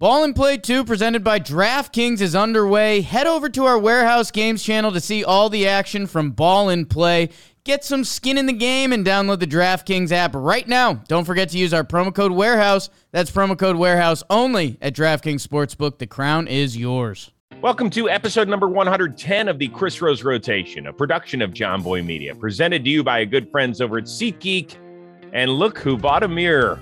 Ball and Play 2 presented by DraftKings is underway. Head over to our Warehouse Games channel to see all the action from Ball and Play. Get some skin in the game and download the DraftKings app right now. Don't forget to use our promo code Warehouse. That's promo code Warehouse only at DraftKings Sportsbook. The crown is yours. Welcome to episode number 110 of the Chris Rose Rotation, a production of Jomboy Media, presented to you by a good friends over at SeatGeek. And look who bought a mirror.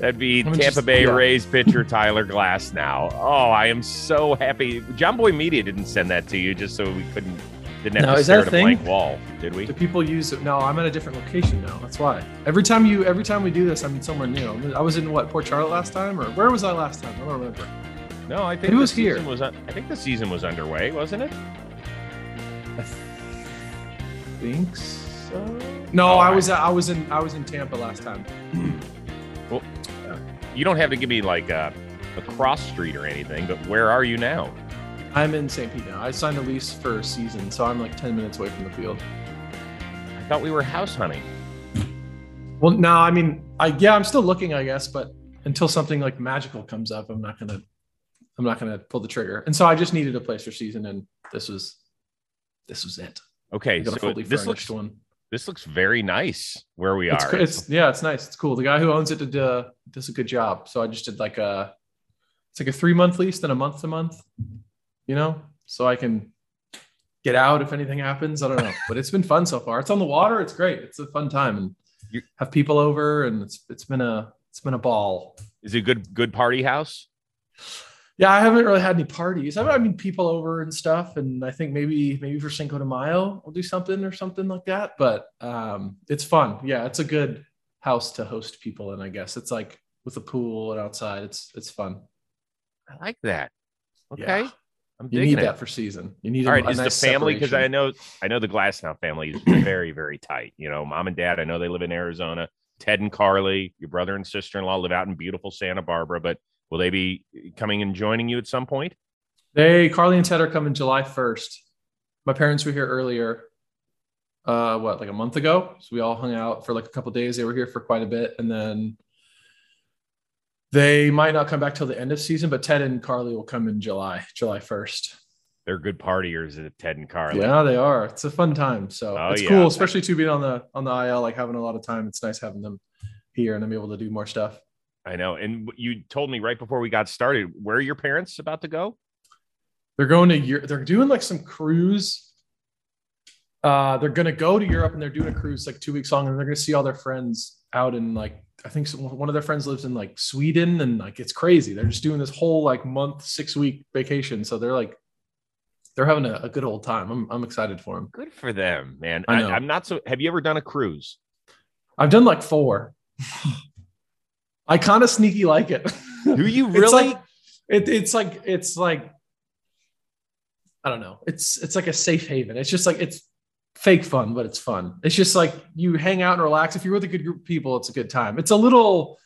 That'd be Tampa just, Bay yeah. Rays pitcher Tyler Glasnow. Oh, I am so happy. Jomboy Media didn't send that to you just so we couldn't didn't have no, to stare at a thing? blank wall, did we? Do people use it? No, I'm at a different location now. That's why. Every time you, every time we do this, I'm in somewhere new. I was in what Port Charlotte last time, or where was I last time? I don't remember. No, I think it was here. Was I think the season was underway, wasn't it? I think so. No, oh, I was I was in I was in Tampa last time. well, you don't have to give me like a, a cross street or anything, but where are you now? I'm in St. Pete now. I signed a lease for a season, so I'm like 10 minutes away from the field. I thought we were house hunting. Well, no, I mean, I yeah, I'm still looking, I guess, but until something like magical comes up, I'm not gonna, I'm not gonna pull the trigger. And so I just needed a place for season, and this was, this was it. Okay, so this looks one. This looks very nice where we it's, are. It's yeah, it's nice. It's cool. The guy who owns it did uh, does a good job. So I just did like a, it's like a three month lease, then a month to month, you know, so I can get out if anything happens. I don't know, but it's been fun so far. It's on the water. It's great. It's a fun time and you have people over, and it's it's been a it's been a ball. Is it a good good party house? yeah, I haven't really had any parties. I mean, people over and stuff, and I think maybe maybe for Cinco de Mayo we'll do something or something like that. But um, it's fun. Yeah, it's a good house to host people in. I guess it's like with a pool and outside. It's it's fun. I like that. Okay. Yeah. you need it. that for season. You need all right. is nice the family because I know I know the Glasnow family is very very tight. You know, mom and dad. I know they live in Arizona. Ted and Carly, your brother and sister in law, live out in beautiful Santa Barbara. But Will they be coming and joining you at some point? They Carly and Ted are coming July 1st. My parents were here earlier. Uh, what like a month ago? So we all hung out for like a couple days. They were here for quite a bit, and then they might not come back till the end of season. But Ted and Carly will come in July, July 1st. They're good partiers at Ted and Carly. Yeah, they are. It's a fun time. So oh, it's yeah. cool, especially to being on the on the IL, like having a lot of time. It's nice having them here and I'm able to do more stuff. I know. And you told me right before we got started, where are your parents about to go? They're going to Europe. They're doing like some cruise. Uh, they're going to go to Europe and they're doing a cruise like two weeks long, and they're going to see all their friends out in like I think one of their friends lives in like Sweden, and like it's crazy. They're just doing this whole like month, six week vacation. So they're like they're having a, a good old time. I'm I'm excited for them. Good for them, man. I. I, I'm not so. Have you ever done a cruise? I've done like four. I kind of sneaky like it. Do you really? it's, like, it, it's like it's like I don't know. It's it's like a safe haven. It's just like it's fake fun, but it's fun. It's just like you hang out and relax. If you're with a good group of people, it's a good time. It's a little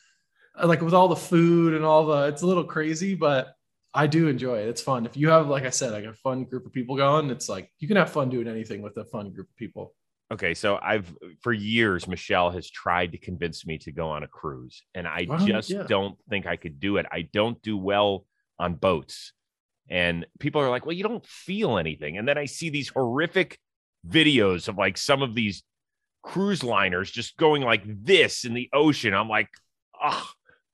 uh, like with all the food and all the it's a little crazy, but I do enjoy it. It's fun. If you have, like I said, like a fun group of people going, it's like you can have fun doing anything with a fun group of people. Okay, so I've for years Michelle has tried to convince me to go on a cruise, and I just yeah. don't think I could do it. I don't do well on boats, and people are like, "Well, you don't feel anything," and then I see these horrific videos of like some of these cruise liners just going like this in the ocean. I'm like, oh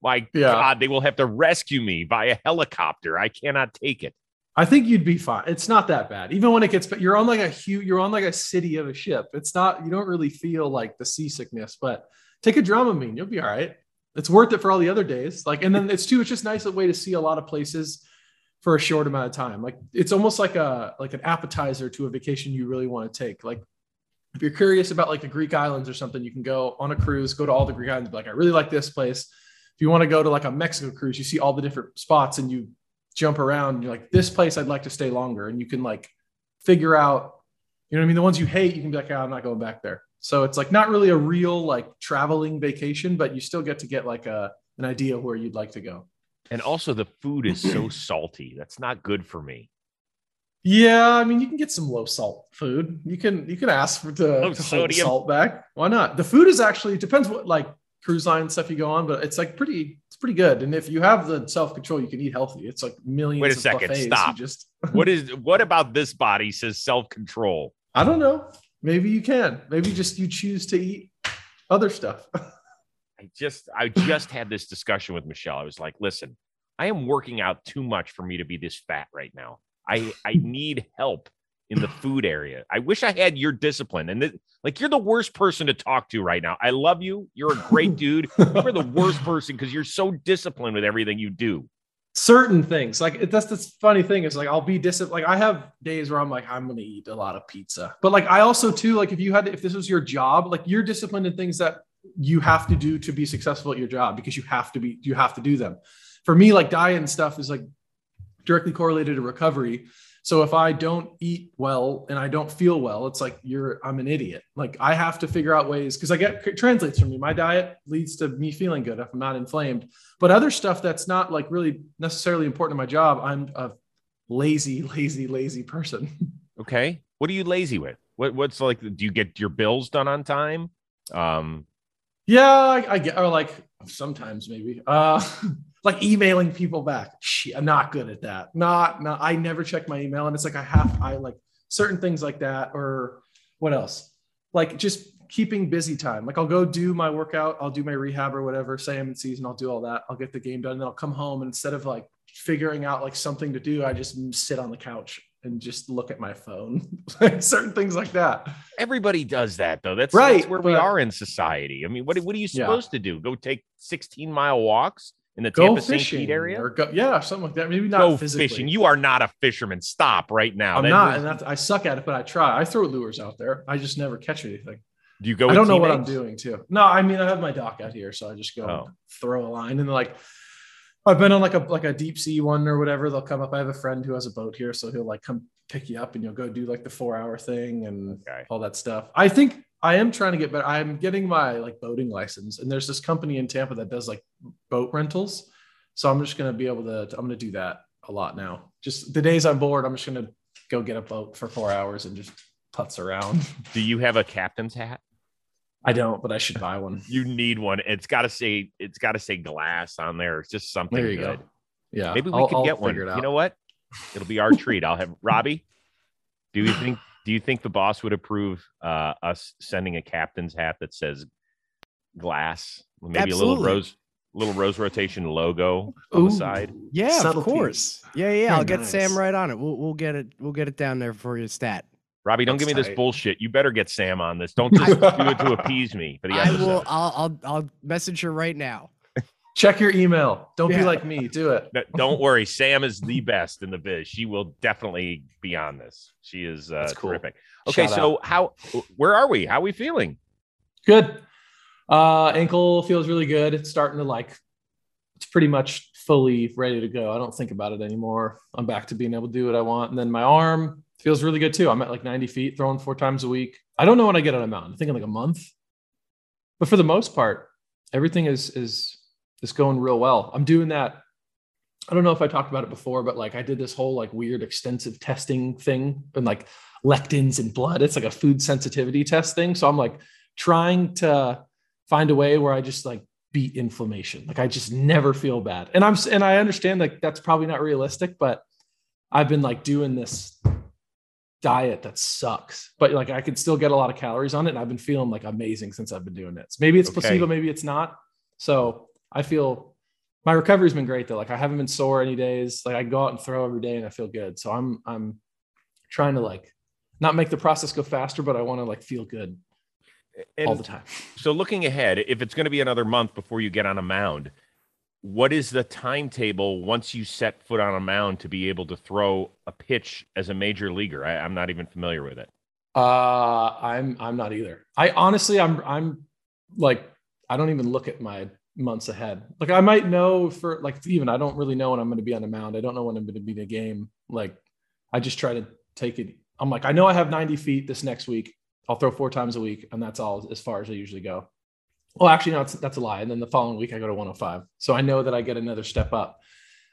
my yeah. god, they will have to rescue me by a helicopter. I cannot take it. I think you'd be fine. It's not that bad. Even when it gets, but you're on like a huge, you're on like a city of a ship. It's not, you don't really feel like the seasickness, but take a Dramamine, you'll be all right. It's worth it for all the other days. Like, and then it's too, it's just nice a way to see a lot of places for a short amount of time. Like it's almost like a, like an appetizer to a vacation you really want to take. Like if you're curious about like the Greek islands or something, you can go on a cruise, go to all the Greek islands, like, I really like this place. If you want to go to like a Mexico cruise, you see all the different spots and you jump around and you're like, this place I'd like to stay longer. And you can like figure out, you know what I mean? The ones you hate, you can be like, oh, I'm not going back there. So it's like not really a real like traveling vacation, but you still get to get like a an idea of where you'd like to go. And also the food is so salty. That's not good for me. Yeah, I mean you can get some low salt food. You can you can ask for to, oh, to hold salt back. Why not? The food is actually it depends what like cruise line stuff you go on, but it's like pretty it's pretty good. And if you have the self control, you can eat healthy. It's like millions. Wait a second, stop. Just what is what about this body says self control? I don't know. Maybe you can. Maybe just you choose to eat other stuff. I just I just had this discussion with Michelle. I was like, listen, I am working out too much for me to be this fat right now. I I need help in the food area. I wish I had your discipline. And th- like you're the worst person to talk to right now. I love you. You're a great dude. You're the worst person because you're so disciplined with everything you do. Certain things, like that's the funny thing is like I'll be disciplined. Like I have days where I'm like I'm gonna eat a lot of pizza, but like I also too like if you had if this was your job, like you're disciplined in things that you have to do to be successful at your job because you have to be you have to do them. For me, like diet and stuff is like directly correlated to recovery. So if I don't eat well and I don't feel well, it's like you're I'm an idiot. Like I have to figure out ways because I get it translates for me. My diet leads to me feeling good if I'm not inflamed. But other stuff that's not like really necessarily important to my job, I'm a lazy, lazy, lazy person. Okay. What are you lazy with? What what's like do you get your bills done on time? Um yeah, I, I get or like sometimes maybe. Uh like emailing people back. I'm not good at that. Not, not, I never check my email. And it's like, I have, I like certain things like that. Or what else? Like just keeping busy time. Like I'll go do my workout, I'll do my rehab or whatever, say I'm in season, I'll do all that. I'll get the game done. And then I'll come home and instead of like figuring out like something to do, I just sit on the couch and just look at my phone. certain things like that. Everybody does that though. That's right. That's where we are in society. I mean, what, what are you supposed yeah. to do? Go take 16 mile walks? in the Tampa St. Pete area? Or go, yeah, something like that. Maybe not go physically. fishing. You are not a fisherman. Stop right now. I'm that not, was... and I suck at it, but I try. I throw lures out there. I just never catch anything. Do you go? I don't know what I'm doing too. No, I mean I have my dock out here, so I just go oh. throw a line and like. I've been on like a like a deep sea one or whatever. They'll come up. I have a friend who has a boat here, so he'll like come pick you up and you'll go do like the four hour thing and okay. all that stuff. I think I am trying to get better. I'm getting my like boating license, and there's this company in Tampa that does like boat rentals. So I'm just going to be able to, I'm going to do that a lot now. Just the days I'm bored, I'm just going to go get a boat for four hours and just putz around. Do you have a captain's hat? I don't, but I should buy one. You need one. It's got to say, it's got to say glass on there. It's just something There good. Go. Yeah. Maybe we I'll, could I'll get one. You know what? It'll be our treat. I'll have Robbie. Do you think, do you think the boss would approve uh, us sending a captain's hat that says glass? Maybe Absolutely. a little rose, little rose rotation logo on Ooh, the side. Yeah, Subtle of course. Piece. Yeah, yeah. Very I'll get nice. Sam right on it. We'll we'll get it. We'll get it down there for you, stat. Robbie, don't That's give me tight. this bullshit. You better get Sam on this. Don't just do it to appease me. For the I will. I'll, I'll I'll message her right now. Check your email. Don't yeah. be like me. Do it. don't worry. Sam is the best in the biz. She will definitely be on this. She is uh, cool. terrific. Okay, Shout so out. how? Where are we? How are we feeling? Good. Uh, ankle feels really good. It's starting to like it's pretty much fully ready to go. I don't think about it anymore. I'm back to being able to do what I want. And then my arm feels really good too. I'm at like 90 feet, throwing four times a week. I don't know when I get on a mountain. I think in like a month. But for the most part, everything is is is going real well. I'm doing that. I don't know if I talked about it before, but like I did this whole like weird extensive testing thing and like lectins in blood. It's like a food sensitivity test thing. So I'm like trying to find a way where I just like beat inflammation. Like I just never feel bad. And I'm and I understand like that's probably not realistic, but I've been like doing this diet that sucks. But like I can still get a lot of calories on it and I've been feeling like amazing since I've been doing it. So maybe it's okay. placebo, maybe it's not. So I feel my recovery's been great though. Like I haven't been sore any days. Like I go out and throw every day and I feel good. So I'm I'm trying to like not make the process go faster, but I want to like feel good and all the time. So looking ahead, if it's going to be another month before you get on a mound, what is the timetable once you set foot on a mound to be able to throw a pitch as a major leaguer? I, am not even familiar with it. Uh, I'm I'm not either. I honestly, I'm I'm like I don't even look at my months ahead. Like I might know for like even I don't really know when I'm going to be on a mound. I don't know when I'm going to be in a game. Like I just try to take it. I'm like I know I have 90 feet this next week. I'll throw four times a week, and that's all as far as I usually go. Well, actually, no, that's, that's a lie. And then the following week, I go to 105. So I know that I get another step up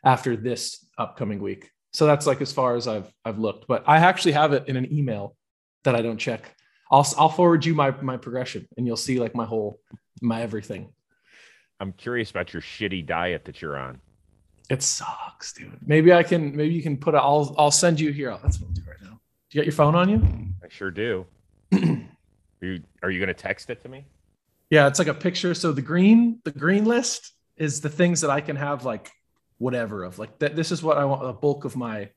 after this upcoming week. So that's like as far as I've I've looked. But I actually have it in an email that I don't check. I'll I'll forward you my my progression, and you'll see like my whole my everything. I'm curious about your shitty diet that you're on. It sucks, dude. Maybe I can. Maybe you can put. A, I'll. I'll send you here. That's what I'll do right now. Do you got your phone on you? I sure do. are you Are you going to text it to me? Yeah, it's like a picture. So the green, the green list is the things that I can have like whatever of. Like that. This is what I want. The bulk of my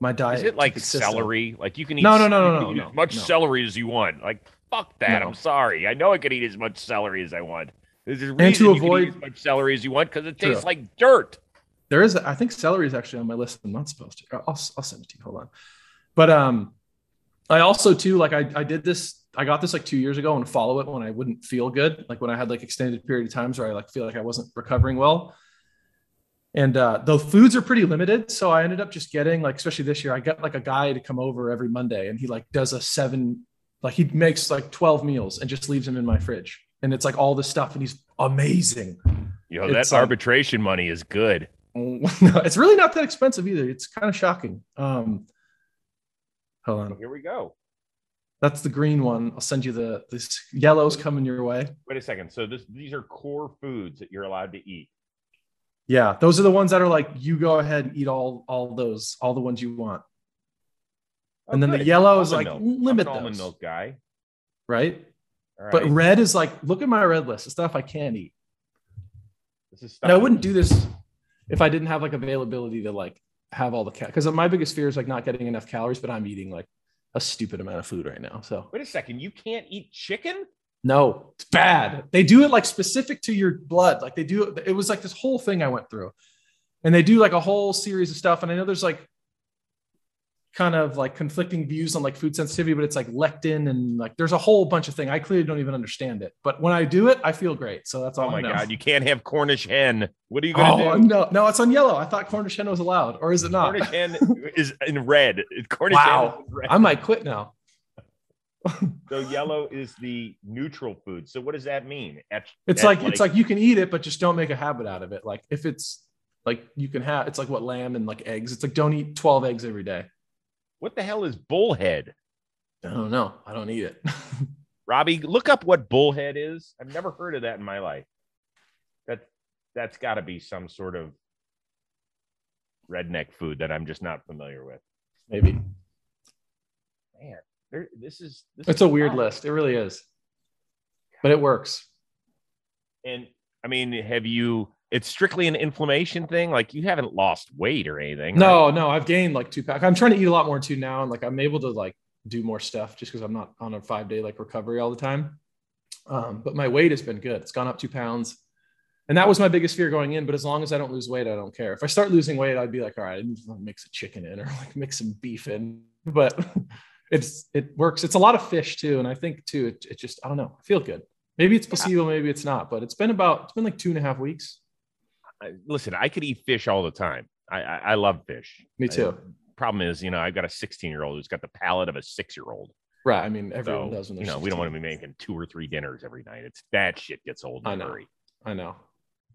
my diet. Is it like celery? Like you can eat. No, no, no, no, no, no, As much no. celery as you want. Like fuck that. No. I'm sorry. I know I can eat as much celery as I want. There's a And to avoid- as much celery as you want because it True. tastes like dirt. There is. I think celery is actually on my list. I'm not supposed to. I'll, I'll send it to you. Hold on. But um, I also too like I I did this. I got this like two years ago and follow it when I wouldn't feel good, like when I had like extended period of times where I like feel like I wasn't recovering well. And uh, the foods are pretty limited, so I ended up just getting like, especially this year, I got like a guy to come over every Monday, and he like does a seven, like he makes like twelve meals and just leaves them in my fridge, and it's like all this stuff, and he's amazing. You know It's, that um, arbitration money is good. it's really not that expensive either. It's kind of shocking. Um, hold on, Here we go. That's the green one. I'll send you the this yellow's coming your way. Wait a second. So this these are core foods that you're allowed to eat. Yeah, those are the ones that are like you go ahead and eat all all those, all the ones you want, oh, And then the good. yellow is like, milk. limit I'm those. milk guy. right? All But red is like, look at my red list of stuff I can't eat. this is And I wouldn't do this if I didn't have like availability to like have all the cal because my biggest fear is like not getting enough calories, but I'm eating like a stupid amount of food right now. So Wait a second. You can't eat chicken? no, it's bad. They do it like specific to your blood. Like they do it was like this whole thing I went through. And they do like a whole series of stuff. And I know there's like kind of like conflicting views on like food sensitivity, but it's like lectin and like there's a whole bunch of thing. I clearly don't even understand it. But when I do it, I feel great. So that's all Oh my I know. god, you can't have Cornish hen. What are you gonna Oh do? no, no, it's on yellow. I thought Cornish hen was allowed, or is it not? Cornish hen is in red. Cornish Wow. red. I might quit now. So yellow is the neutral food. So what does that mean? It's at like, it's like you can eat it, but just don't make a habit out of it. Like if it's like you can have, it's like what lamb and like eggs. It's like don't eat twelve eggs every day. What the hell is bullhead? I don't know. I don't eat it. Robbie, look up what bullhead is. I've never heard of that in my life. That that's got to be some sort of redneck food that I'm just not familiar with. Maybe Man, there, this is this it's is a weird list. It really is, but it works. And I mean, have you? It's strictly an inflammation thing. Like you haven't lost weight or anything. right? No, no, I've gained like two pounds. I'm trying to eat a lot more too now, and like I'm able to like do more stuff just because I'm not on a five day like recovery all the time. Um, but my weight has been good. It's gone up two pounds, and that was my biggest fear going in. But as long as I don't lose weight, I don't care. If I start losing weight, I'd be like, all right, I need to mix a chicken in or like mix some beef in. But it's it works. It's a lot of fish too, and I think too, it, it just I don't know, I feel good. Maybe it's placebo, maybe it's not. But it's been about it's been like two and a half weeks. I- listen, I could eat fish all the time. I I, I love fish. Me I- too. problem is, you know, I've got a 16 year old who's got the palate of a six year old. Right. I mean, everyone So does when you they're know, we don't want to be making two or three dinners every night. It's that shit gets old in I a know. hurry. I know.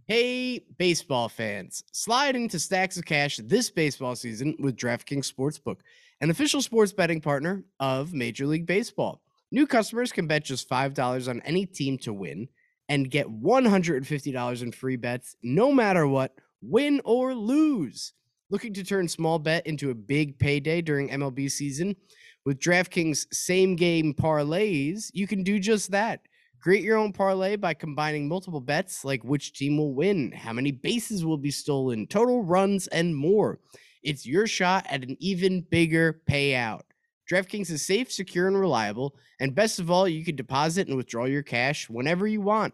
Hey, baseball fans, slide into stacks of cash this baseball season with DraftKings Sportsbook, an official sports betting partner of Major League Baseball. New customers can bet just $5 on any team to win and get $150 in free bets no matter what, win or lose. Looking to turn small bet into a big payday during MLB season? With DraftKings same game parlays, you can do just that. Create your own parlay by combining multiple bets like which team will win, how many bases will be stolen, total runs, and more. It's your shot at an even bigger payout. DraftKings is safe, secure, and reliable. And best of all, you can deposit and withdraw your cash whenever you want.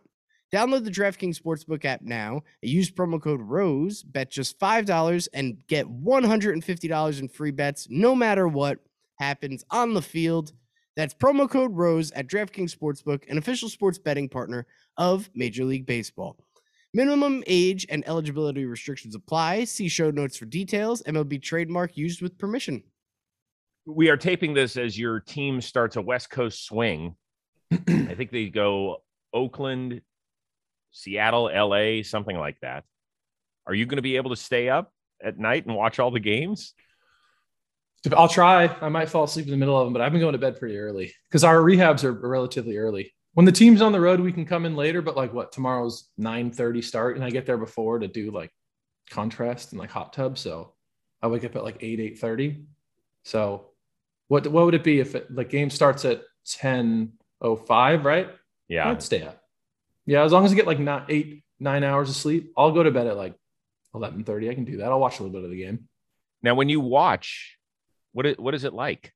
Download the DraftKings Sportsbook app now. Use promo code ROSE, bet just $5, and get $150 in free bets no matter what happens on the field. That's promo code ROSE at DraftKings Sportsbook, an official sports betting partner of Major League Baseball. Minimum age and eligibility restrictions apply. See show notes for details. MLB trademark used with permission. We are taping this as your team starts a West Coast swing. I think they go Oakland, Seattle, LA, something like that. Are you going to be able to stay up at night and watch all the games? I'll try. I might fall asleep in the middle of them, but I've been going to bed pretty early because our rehabs are relatively early. when the team's on the road, we can come in later. But like, what tomorrow's nine thirty start, and I get there before to do like contrast and like hot tub. So I wake up at like eight eight thirty. So what what would it be if it, the game starts at ten oh five? Right? Yeah, I'd stay up. Yeah, as long as I get like not eight nine hours of sleep, I'll go to bed at like eleven thirty. I can do that. I'll watch a little bit of the game. Now, when you watch, what is, what is it like?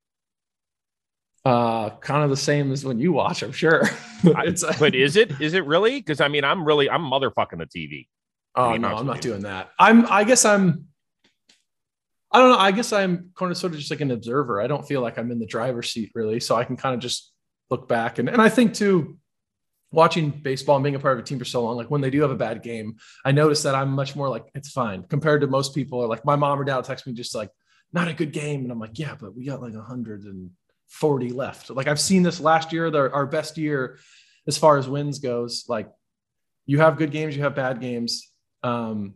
Uh, kind of the same as when you watch, I'm sure. it's, but is it? Is it really? Because I mean, I'm really I'm motherfucking the TV. Oh no, I'm not doing that. I'm. I guess I'm. I don't know. I guess I'm kind of sort of just like an observer. I don't feel like I'm in the driver's seat really, so I can kind of just look back and and I think too, watching baseball and being a part of a team for so long, like when they do have a bad game, I notice that I'm much more like it's fine compared to most people. Or like my mom or dad text me just like not a good game, and I'm like yeah, but we got like a hundred and 40 left. Like I've seen this last year, the, our best year as far as wins goes. Like you have good games, you have bad games. Um,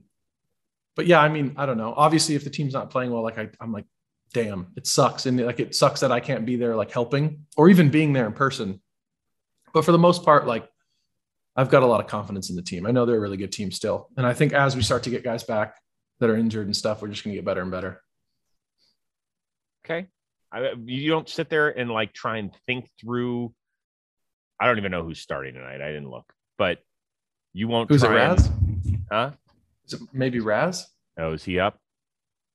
but yeah, I mean, I don't know. Obviously, if the team's not playing well, like I, I'm like, damn, it sucks. And like it sucks that I can't be there, like helping or even being there in person. But for the most part, like I've got a lot of confidence in the team. I know they're a really good team still. And I think as we start to get guys back that are injured and stuff, we're just going to get better and better. Okay. I, you don't sit there and like try and think through. I don't even know who's starting tonight. I didn't look, but you won't. Who's it, Raz? And, huh? Is it maybe Raz? Oh, is he up?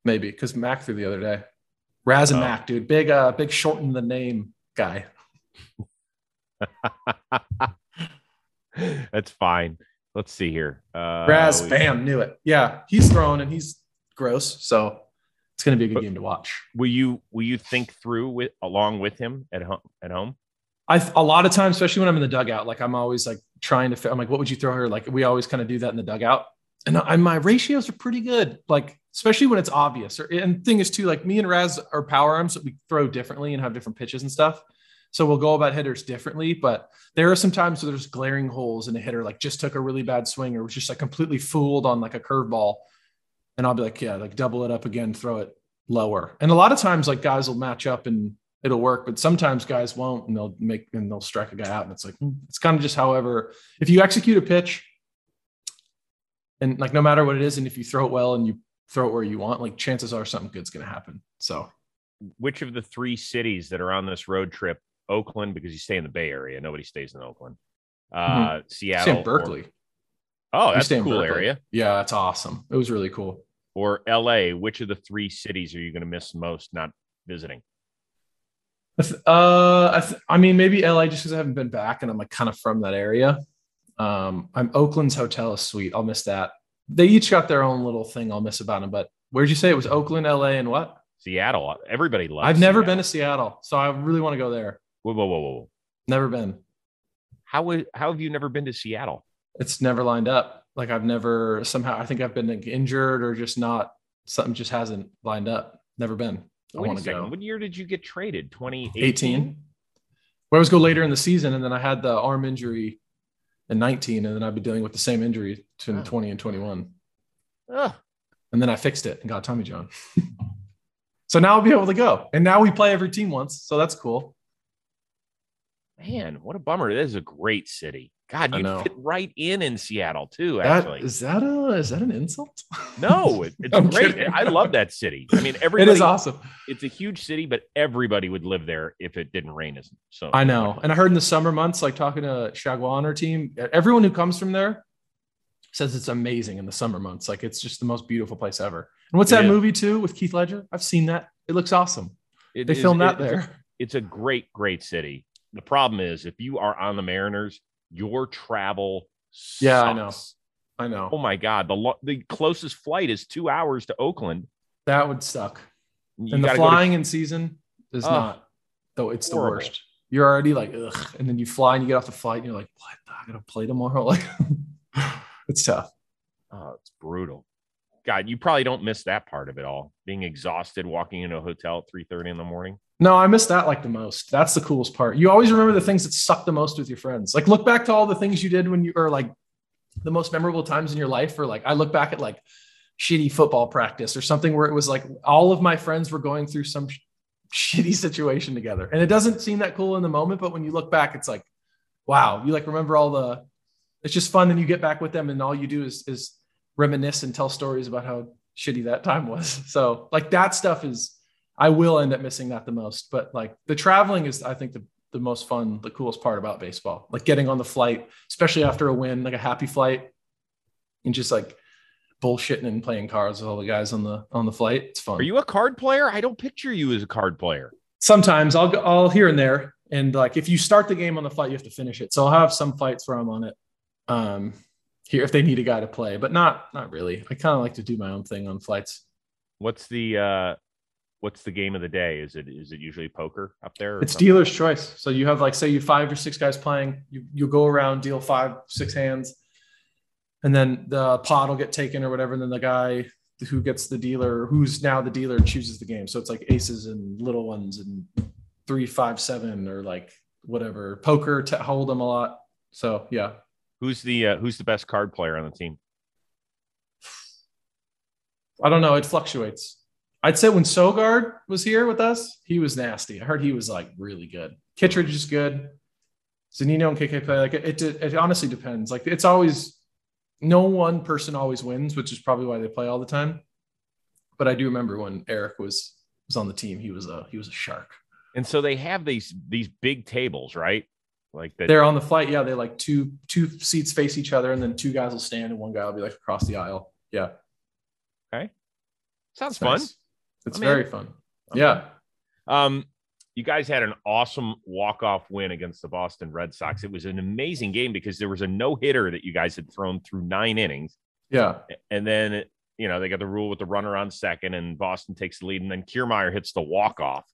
Maybe because Mac threw the other day. Raz and oh. Mac, dude, big, uh, big shorten the name guy. That's fine. Let's see here. Uh, Raz, bam, knew it. Yeah, he's thrown and he's gross. So it's going to be a good but game to watch. Will you will you think through with along with him at home at home? I a lot of times, especially when I'm in the dugout, like I'm always like trying to. I'm like, what would you throw her? Like we always kind of do that in the dugout, and, I, my ratios are pretty good. Like especially when it's obvious. Or, and thing is too, like me and Raz are power arms that we throw differently and have different pitches and stuff. So we'll go about hitters differently. But there are some times where there's glaring holes in a hitter, like just took a really bad swing or was just like completely fooled on like a curveball and I'll be like, yeah, like double it up again, throw it lower. And a lot of times, like guys will match up and it'll work, but sometimes guys won't, and they'll make and they'll strike a guy out. And it's like hmm, it's kind of just however, if you execute a pitch, and like no matter what it is, and if you throw it well and you throw it where you want, like chances are something good's going to happen. So, which of the three cities that are on this road trip, Oakland, because you stay in the Bay Area, nobody stays in Oakland, uh, mm-hmm. Seattle, Berkeley. Or, oh, that's a cool area. Yeah, that's awesome. It was really cool or LA, which of the three cities are you going to miss most not visiting? Uh, I, th- I mean, maybe LA just because I haven't been back and I'm like kind of from that area. Um, I'm Oakland's hotel is sweet. I'll miss that. They each got their own little thing I'll miss about them. But where'd you say it was Oakland, LA, and what? Seattle. Everybody loves. I've never Seattle. been to Seattle, so I really want to go there. Whoa, whoa, whoa, whoa! Never been. How how have you never been to Seattle? It's never lined up like I've never somehow I think I've been like, injured or just not something just hasn't lined up. Never been. I want to go. What year did you get traded? 2018. We always go later in the season, and then I had the arm injury in 19, and then I'd be dealing with the same injury to oh. Ah. 20 and 21. Oh. And then I fixed it and got Tommy John. so now I'll be able to go. And now we play every team once. So that's cool. Man, what a bummer. It is a great city. God, you fit right in in Seattle too. Actually, that, is that a is that an insult? No, it, it's great. Kidding. I love that city. I mean, everybody. It is awesome. It's a huge city, but everybody would live there if it didn't rain as so. I know, and I heard in the summer months, like talking to Shagwa on our team, everyone who comes from there says it's amazing in the summer months. Like it's just the most beautiful place ever. And what's it that is. movie too with Heath Ledger? I've seen that. It looks awesome. It they is, filmed that there. It's a, it's a great, great city. The problem is if you are on the Mariners your travel sucks. yeah i know. i know. Oh my god the lo- the closest flight is two hours to oakland. That would suck. You and the flying to- in season is not though it's horrible. the worst. You're already like ugh and then you fly and you get off the flight and you're like what? I gotta play tomorrow? Like it's tough. Oh it's brutal. God you probably don't miss that part of it all being exhausted walking into a hotel at 3 30 in the morning no, I miss that like the most. That's the coolest part. You always remember the things that suck the most with your friends. Like look back to all the things you did when you are like the most memorable times in your life. Or like I look back at like shitty football practice or something where it was like all of my friends were going through some sh- shitty situation together. And it doesn't seem that cool in the moment, but when you look back, it's like, wow, you like remember all the. It's just fun. Then you get back with them, and all you do is is reminisce and tell stories about how shitty that time was. So like that stuff is. I will end up missing that the most, but like the traveling is, I think the the most fun, the coolest part about baseball. Like getting on the flight, especially after a win, like a happy flight, and just like bullshitting and playing cards with all the guys on the on the flight. It's fun. Are you a card player? I don't picture you as a card player. Sometimes I'll go, I'll here and there, and like if you start the game on the flight, you have to finish it. So I'll have some fights where I'm on it. Um, here if they need a guy to play, but not not really. I kind of like to do my own thing on flights. What's the uh what's the game of the day? Is it is it usually poker up there? It's something? dealer's choice. So you have like say you five or six guys playing. You you go around, deal five, six hands, and then the pot will get taken or whatever. And then the guy who gets the dealer, who's now the dealer, chooses the game. So it's like aces and little ones and three, five, seven, or like whatever. Poker to hold them a lot. So yeah. Who's the uh, who's the best card player on the team? I don't know. It fluctuates. I'd say when Sogard was here with us, he was nasty. I heard he was like really good. Kittredge is good. Zunino and KK play like it, it, it. honestly depends. Like it's always no one person always wins, which is probably why they play all the time. But I do remember when Eric was was on the team, he was a he was a shark. And so they have these these big tables, right? Like that. They're on the flight. Yeah, they like two two seats face each other, and then two guys will stand, and one guy will be like across the aisle. Yeah. Okay. Sounds fun. Nice. It's very fun. Yeah. Um, you guys had an awesome walk-off win against the Boston Red Sox. It was an amazing game because there was a no-hitter that you guys had thrown through nine innings. Yeah. And then you know they got the rule with the runner on second, and Boston takes the lead, and then Kiermaier hits the walk-off.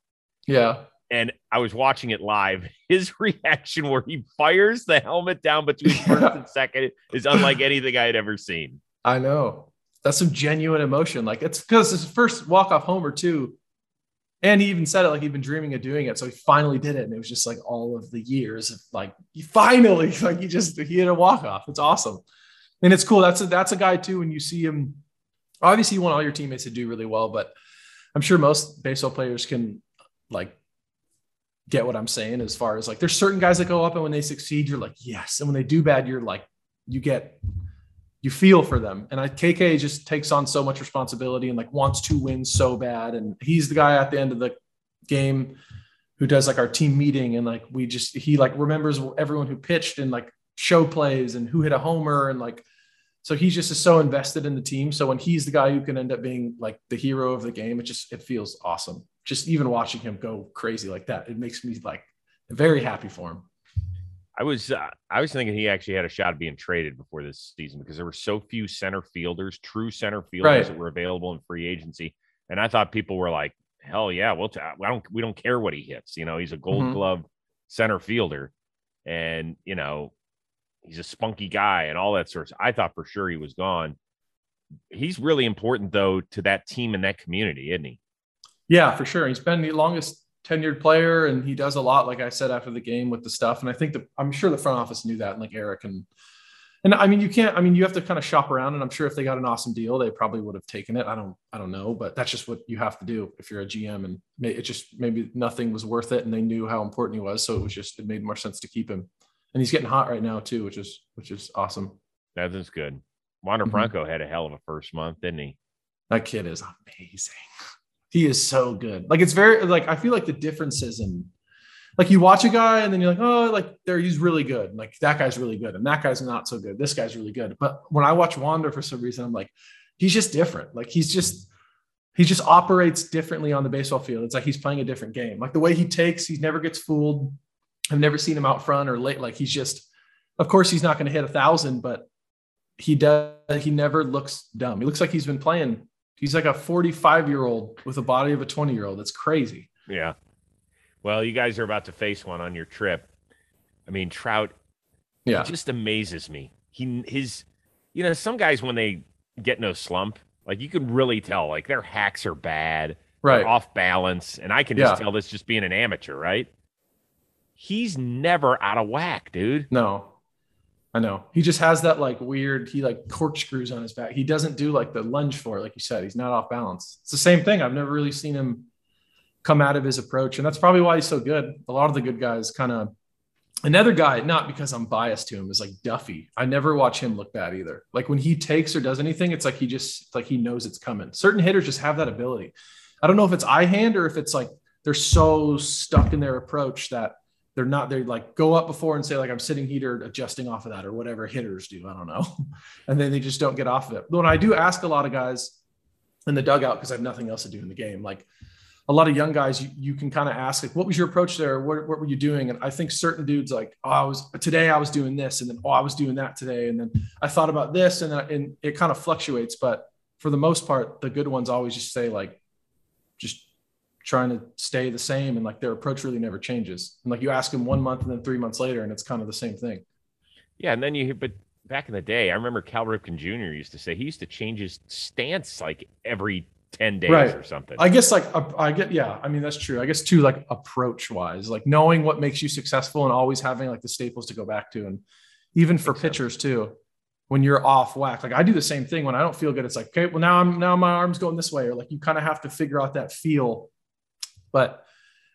Yeah. And I was watching it live. His reaction where he fires the helmet down between first and second is unlike anything I had ever seen. I know that's some genuine emotion. Like it's because his first walk off homer too. And he even said it like he'd been dreaming of doing it. So he finally did it. And it was just like all of the years of like he finally, like he just he had a walk off. It's awesome. And it's cool. That's a that's a guy too. When you see him, obviously you want all your teammates to do really well, but I'm sure most baseball players can like get what I'm saying as far as like there's certain guys that go up and when they succeed, you're like, yes. And when they do bad, you're like, you get you feel for them. And I, KK just takes on so much responsibility and like wants to win so bad. And he's the guy at the end of the game who does like our team meeting and like we just he like remembers everyone who pitched and like show plays and who hit a homer and like so he's just so invested in the team. So when he's the guy who can end up being like the hero of the game, it just it feels awesome. Just even watching him go crazy like that, it makes me like very happy for him. I was uh, I was thinking he actually had a shot of being traded before this season because there were so few center fielders, true center fielders right. that were available in free agency, and I thought people were like, "Hell yeah, we'll t- I don't we don't care what he hits." You know, he's a Gold mm-hmm. Glove center fielder, and you know, he's a spunky guy and all that sort of. I thought for sure he was gone. He's really important though to that team and that community, isn't he? Yeah, for sure. He's been the longest tenured player and he does a lot like i said after the game with the stuff. And i think that i'm sure the front office knew that and like eric and and i mean you can't i mean you have to kind of shop around and i'm sure if they got an awesome deal they probably would have taken it. I don't i don't know but that's just what you have to do if you're a gm and it just maybe nothing was worth it and they knew how important he was so it was just it made more sense to keep him. And he's getting hot right now too which is which is awesome. That is good. Wander mm-hmm. franco had a hell of a first month didn't he? That kid is amazing he is so good. Like it's very like I feel like the differences in like you watch a guy and then you're like, oh, like there he's really good. Like that guy's really good, and that guy's not so good. This guy's really good. But when I watch Wander for some reason, I'm like, he's just different. Like he's just he just operates differently on the baseball field. It's like he's playing a different game. Like the way he takes, he never gets fooled. I've never seen him out front or late. Like he's just, of course, he's not going to hit a thousand, but he does. He never looks dumb. He looks like he's been playing He's like a 45 year old with a body of a 20 year old. That's crazy. Yeah. Well, you guys are about to face one on your trip. I mean, Trout. Yeah. just amazes me. He his, you know, some guys when they get no slump, like you can really tell, like their hacks are bad, right, off balance, and I can just yeah. tell this just being an amateur, right? He's never out of whack, dude. No, I know. He just has that like weird, he like corkscrews on his back. He doesn't do like the lunge for it, like you said. He's not off balance. It's the same thing. I've never really seen him come out of his approach. And that's probably why he's so good. A lot of the good guys kind of Another guy, not because I'm biased to him, is like Duffy. I never watch him look bad either. Like when he takes or does anything, it's like he just like he knows it's coming. Certain hitters just have that ability. I don't know if it's eye hand or if it's like they're so stuck in their approach that they're not they like go up before and say like I'm sitting heater adjusting off of that or whatever hitters do. I don't know. and then they just don't get off of it. But when I do ask a lot of guys in the dugout because I have nothing else to do in the game, like a lot of young guys, you, you can kind of ask like, what was your approach there? What, what were you doing? And I think certain dudes like, oh, I was today I was doing this, and then oh, I was doing that today, and then I thought about this, and, uh, and it kind of fluctuates. But for the most part, the good ones always just say like, just trying to stay the same, and like their approach really never changes. And like you ask them one month and then three months later, and it's kind of the same thing. Yeah, and then you but back in the day, I remember Cal Ripken Jr. used to say he used to change his stance like every 10 days right. or something. I guess like I get yeah, I mean that's true. I guess too like approach wise, like knowing what makes you successful and always having like the staples to go back to and even for pitchers so. too. When you're off whack, like I do the same thing when I don't feel good. It's like, okay, well now I'm now my arm's going this way, or like you kind of have to figure out that feel. But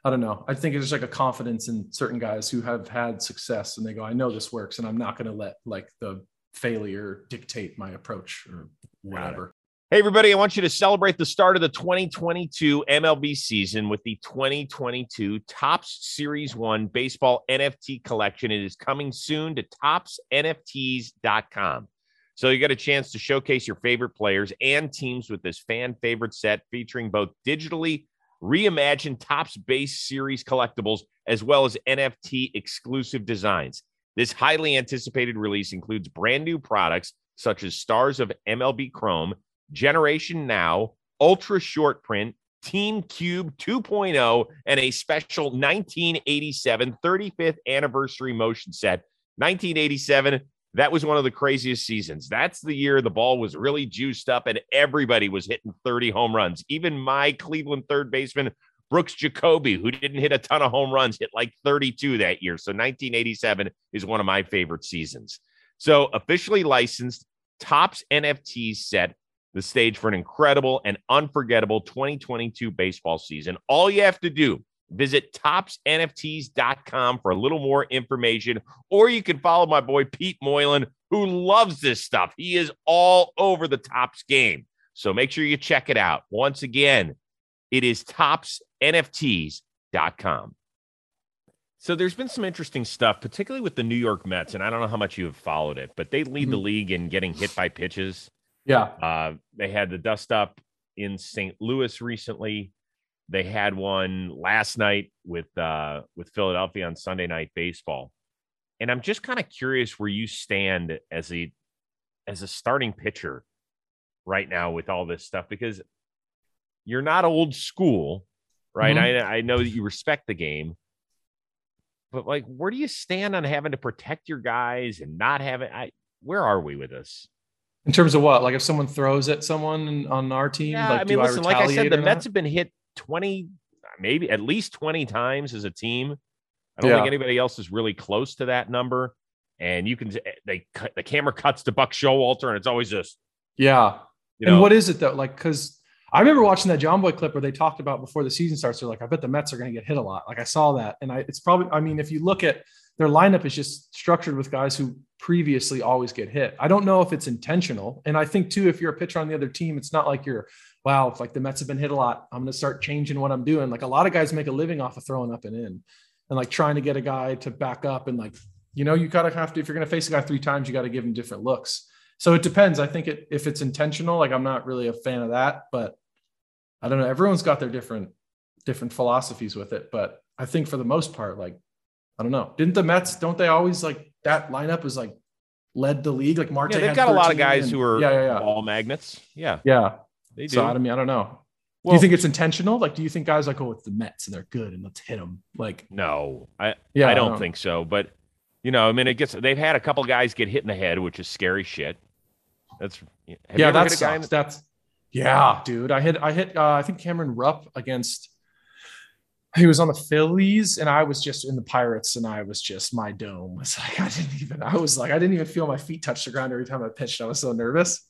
I don't know. I think it's like a confidence in certain guys who have had success and they go, I know this works and I'm not going to let like the failure dictate my approach or whatever. Hey, everybody, I want you to celebrate the start of the 2022 MLB season with the 2022 Topps Series 1 Baseball NFT Collection. It is coming soon to toppsnfts.com. So you got a chance to showcase your favorite players and teams with this fan favorite set featuring both digitally reimagined Topps base series collectibles as well as NFT exclusive designs. This highly anticipated release includes brand new products such as Stars of MLB Chrome Generation Now, Ultra Short Print, Team Cube 2.0, and a special 1987 35th anniversary motion set. 1987, that was one of the craziest seasons. That's the year the ball was really juiced up and everybody was hitting 30 home runs. Even my Cleveland third baseman, Brooks Jacoby, who didn't hit a ton of home runs, hit like 32 that year. So 1987 is one of my favorite seasons. So officially licensed, Topps NFTs set the stage for an incredible and unforgettable 2022 baseball season. All you have to do, visit toppsnfts.com for a little more information, or you can follow my boy Pete Moylan, who loves this stuff. He is all over the Topps game. So make sure you check it out. Once again, it is toppsnfts.com. So there's been some interesting stuff, particularly with the New York Mets, and I don't know how much you have followed it, but they lead mm-hmm. the league in getting hit by pitches. Yeah. Uh, they had the dust up in St. Louis recently. They had one last night with uh, with Philadelphia on Sunday night baseball. And I'm just kind of curious where you stand as a as a starting pitcher right now with all this stuff because you're not old school, right? Mm-hmm. I I know that you respect the game, but like, where do you stand on having to protect your guys and not having? I where are we with this? In terms of what? Like if someone throws at someone on our team, yeah, like, I mean, listen, I like I said, the Mets have been hit 20, maybe at least 20 times as a team. I don't yeah. think anybody else is really close to that number. And you can, eh, they, the camera cuts to Buck Showalter and it's always just, yeah. You know, and what is it though? Like, cause I remember watching that Jomboy clip where they talked about before the season starts. They're like, I bet the Mets are going to get hit a lot. Like I saw that. And I, it's probably, I mean, if you look at their lineup is just structured with guys who previously always get hit. I don't know if it's intentional. And I think too, if you're a pitcher on the other team, it's not like you're, wow, like the Mets have been hit a lot, I'm going to start changing what I'm doing. Like a lot of guys make a living off of throwing up and in and like trying to get a guy to back up and like, you know, you gotta have to, if you're going to face a guy three times, you got to give him different looks. So it depends. I think it, if it's intentional, like I'm not really a fan of that, but I don't know. Everyone's got their different, different philosophies with it. But I think for the most part, like, I don't know. Didn't the Mets, don't they always like that lineup is like led the league. Like Marte, yeah, they've got a lot of guys and, who are yeah, yeah, yeah. ball magnets. Yeah, yeah, they do. So I mean, I don't know. Well, do you think it's intentional? Like, do you think guys like, oh, it's the Mets and they're good and let's hit them? Like, no, I yeah, I don't, I think so. But you know, I mean, it gets they've had a couple guys get hit in the head, which is scary shit. That's yeah, that's that's yeah, dude. I hit I hit uh, I think Cameron Rupp against he was on the Phillies and I was just in the Pirates and I was just my dome was like I didn't even I was like I didn't even feel my feet touch the ground every time I pitched. I was so nervous.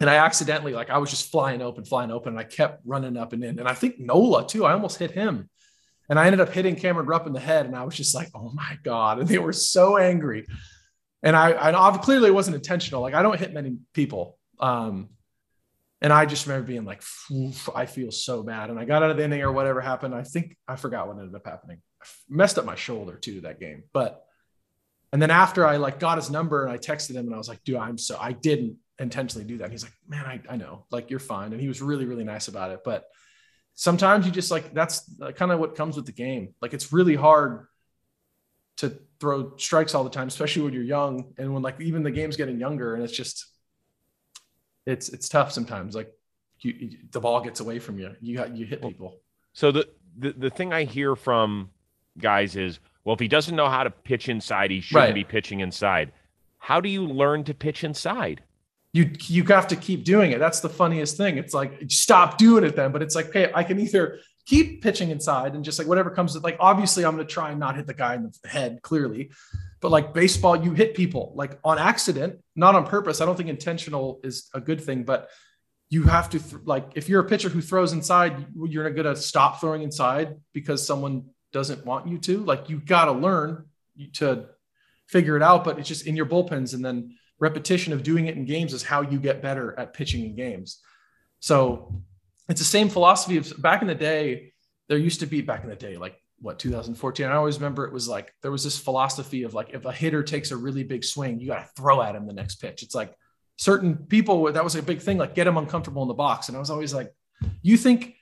And I accidentally like I was just flying open, flying open, and I kept running up and in. And I think Nola too. I almost hit him. And I ended up hitting Cameron Rupp in the head, and I was just like, "Oh my god!" And they were so angry. And I, I clearly wasn't intentional. Like I don't hit many people, um, and I just remember being like, "I feel so bad." And I got out of the inning or whatever happened. I think I forgot what ended up happening. I messed up my shoulder too that game, but. And then after I like got his number and I texted him and I was like, dude, I'm so I didn't intentionally do that. He's like, man, I, I know, like you're fine. And he was really, really nice about it. But sometimes you just like that's uh, kind of what comes with the game. Like it's really hard to throw strikes all the time, especially when you're young and when like even the game's getting younger and it's just it's it's tough sometimes. Like you, you, the ball gets away from you. You got you hit people. So the, the the thing I hear from guys is, well, if he doesn't know how to pitch inside, he shouldn't right. be pitching inside. How do you learn to pitch inside? You you have to keep doing it. That's the funniest thing. It's like stop doing it then, but it's like, okay, I can either keep pitching inside and just like whatever comes like obviously I'm going to try and not hit the guy in the head clearly. But like baseball, you hit people like on accident, not on purpose. I don't think intentional is a good thing, but you have to th- like if you're a pitcher who throws inside, you're going to stop throwing inside because someone doesn't want you to. Like you got to learn to figure it out, but it's just in your bullpens and then repetition of doing it in games is how you get better at pitching in games. So it's the same philosophy of back in the day. There used to be back in the day, like what 2014. I always remember it was like there was this philosophy of like if a hitter takes a really big swing, you got to throw at him the next pitch. It's like certain people that was a big thing, like get him uncomfortable in the box. And I was always like, you think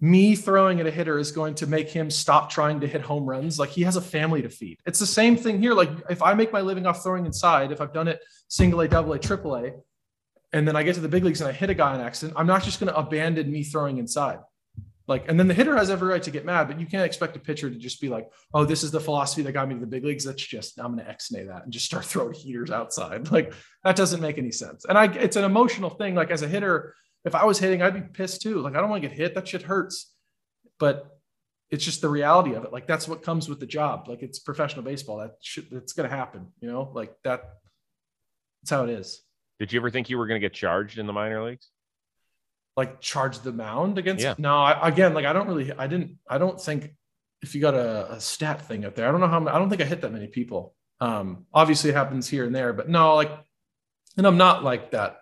me throwing at a hitter is going to make him stop trying to hit home runs. Like he has a family to feed. It's the same thing here. Like if I make my living off throwing inside, if I've done it single A, double A, triple A, and then I get to the big leagues and I hit a guy on accident, I'm not just going to abandon me throwing inside. Like, and then the hitter has every right to get mad, but you can't expect a pitcher to just be like, oh, this is the philosophy that got me to the big leagues. That's just, I'm going to X-nay that and just start throwing heaters outside. Like that doesn't make any sense. And I, it's an emotional thing. Like as a hitter, if I was hitting, I'd be pissed too. Like I don't want to get hit. That shit hurts. But it's just the reality of it. Like that's what comes with the job. Like it's professional baseball. That should that's gonna happen. You know, like that. That's how it is. Did you ever think you were gonna get charged in the minor leagues? Like charge the mound against? Yeah. No, I, again, like I don't really. I didn't. I don't think if you got a, a stat thing up there. I don't know how. I don't think I hit that many people. Um, obviously, it happens here and there, but no, like, and I'm not like that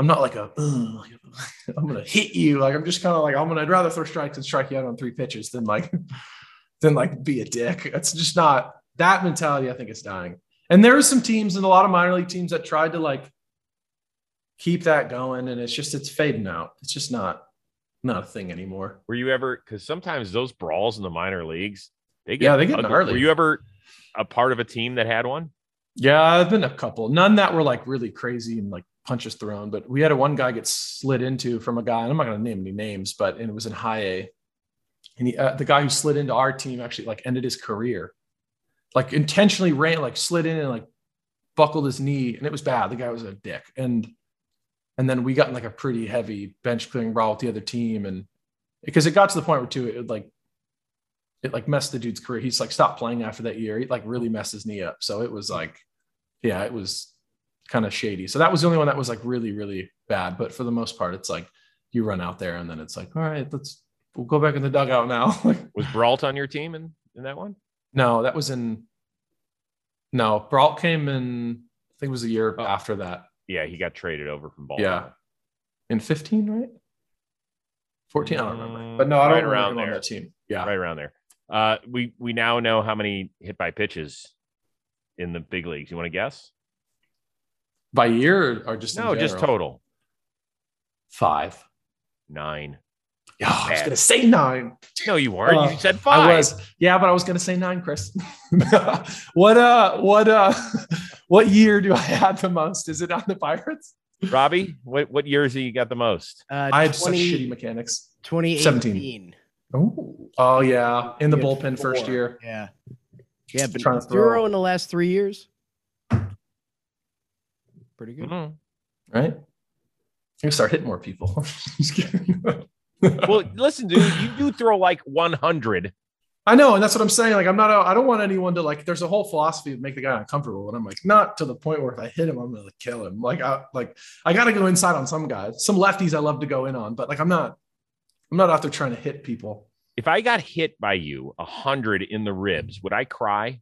I'm not like a I'm gonna hit you. Like I'm just kind of like I'm gonna I'd rather throw strikes and strike you out on three pitches than like than like be a dick. It's just not that mentality. I think it's dying. And there are some teams and a lot of minor league teams that tried to like keep that going, and it's just it's fading out. It's just not not a thing anymore. Were you ever? Because sometimes those brawls in the minor leagues, they get yeah they get gnarly. Were you ever a part of a team that had one? Yeah, I've been a couple. None that were like really crazy and like punches thrown. But we had a one guy get slid into from a guy, and I'm not going to name any names, but and it was in high A. And he, uh, the guy who slid into our team actually like ended his career, like intentionally ran, like slid in and like buckled his knee, and it was bad. The guy was a dick, and and then we got in like a pretty heavy bench clearing brawl with the other team, and because it got to the point where too it like it like messed the dude's career. He's like stopped playing after that year. He like really messed his knee up. So it was like, yeah, it was kind of shady. So that was the only one that was like really, really bad. But for the most part, it's like you run out there and then it's like, all right, let's we'll go back in the dugout now. was Brault on your team in, in that one? No, that was in no, Brault came in, I think it was a year oh. after that. Yeah, he got traded over from Baltimore. Yeah. In 15, right? 14, I don't remember. But no, I don't right around there. on that team. Yeah. Right around there. Uh, we we now know how many hit by pitches in the big leagues. You want to guess? By year or just no, just total. Five, nine. Oh, I was gonna say nine. No, you weren't. Uh, you said five. I was. Yeah, but I was gonna say nine, Chris. what uh what uh what year do I have the most? Is it on the Pirates? Robbie, what what years have you got the most? Uh, I had 20, such shitty mechanics. 2017. Oh, oh yeah, in the bullpen four. first year. Yeah, yeah, but zero in the last three years pretty good. Mm-hmm. Right? You start hitting more people. well, listen, dude, you do throw like 100. I know, and that's what I'm saying. Like, I'm not. I don't want anyone to like. There's a whole philosophy of make the guy uncomfortable, and I'm like, not to the point where if I hit him, I'm gonna kill him. Like, I like I got to go inside on some guys. Some lefties I love to go in on, but like I'm not. I'm not out there trying to hit people. If I got hit by you a hundred in the ribs, would I cry?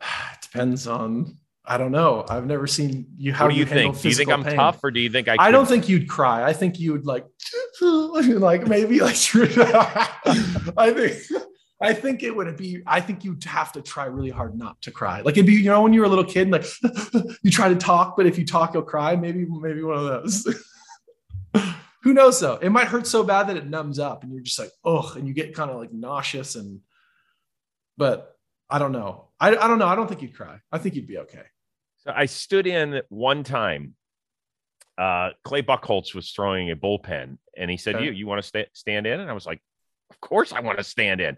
It depends on I don't know. I've never seen you. How what do you, think? Do you think I'm pain. tough, or do you think I? I don't think you'd cry. I think you would like, like maybe like. I think. I think it would be. I think you'd have to try really hard not to cry. Like it'd be, you know, when you were a little kid, like you try to talk, but if you talk, you'll cry. Maybe, maybe one of those. Who knows though? It might hurt so bad that it numbs up, and you're just like, oh, and you get kind of like nauseous and. But I don't know. I, I don't know. I don't think you'd cry. I think you'd be okay. So I stood in one time. Uh, Clay Buchholz was throwing a bullpen, and he said, okay. "You, you want to st- stand in?" And I was like, "Of course, I want to stand in."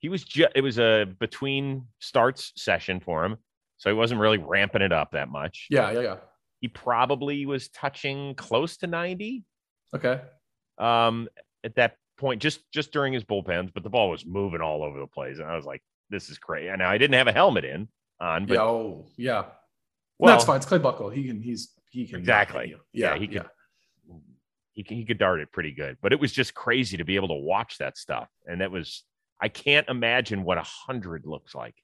He was just it was a between starts session for him, so he wasn't really ramping it up that much. Yeah, yeah, yeah. He probably was touching close to ninety. Okay. Um, at that point, just just during his bullpens, but the ball was moving all over the place, and I was like, "This is crazy." And I didn't have a helmet in on, but oh yeah, well, that's fine. It's Clay Buckle. He can. He's he can exactly. Yeah, yeah, he could. Yeah. He can, he could dart it pretty good, but it was just crazy to be able to watch that stuff, and that was I can't imagine what a hundred looks like.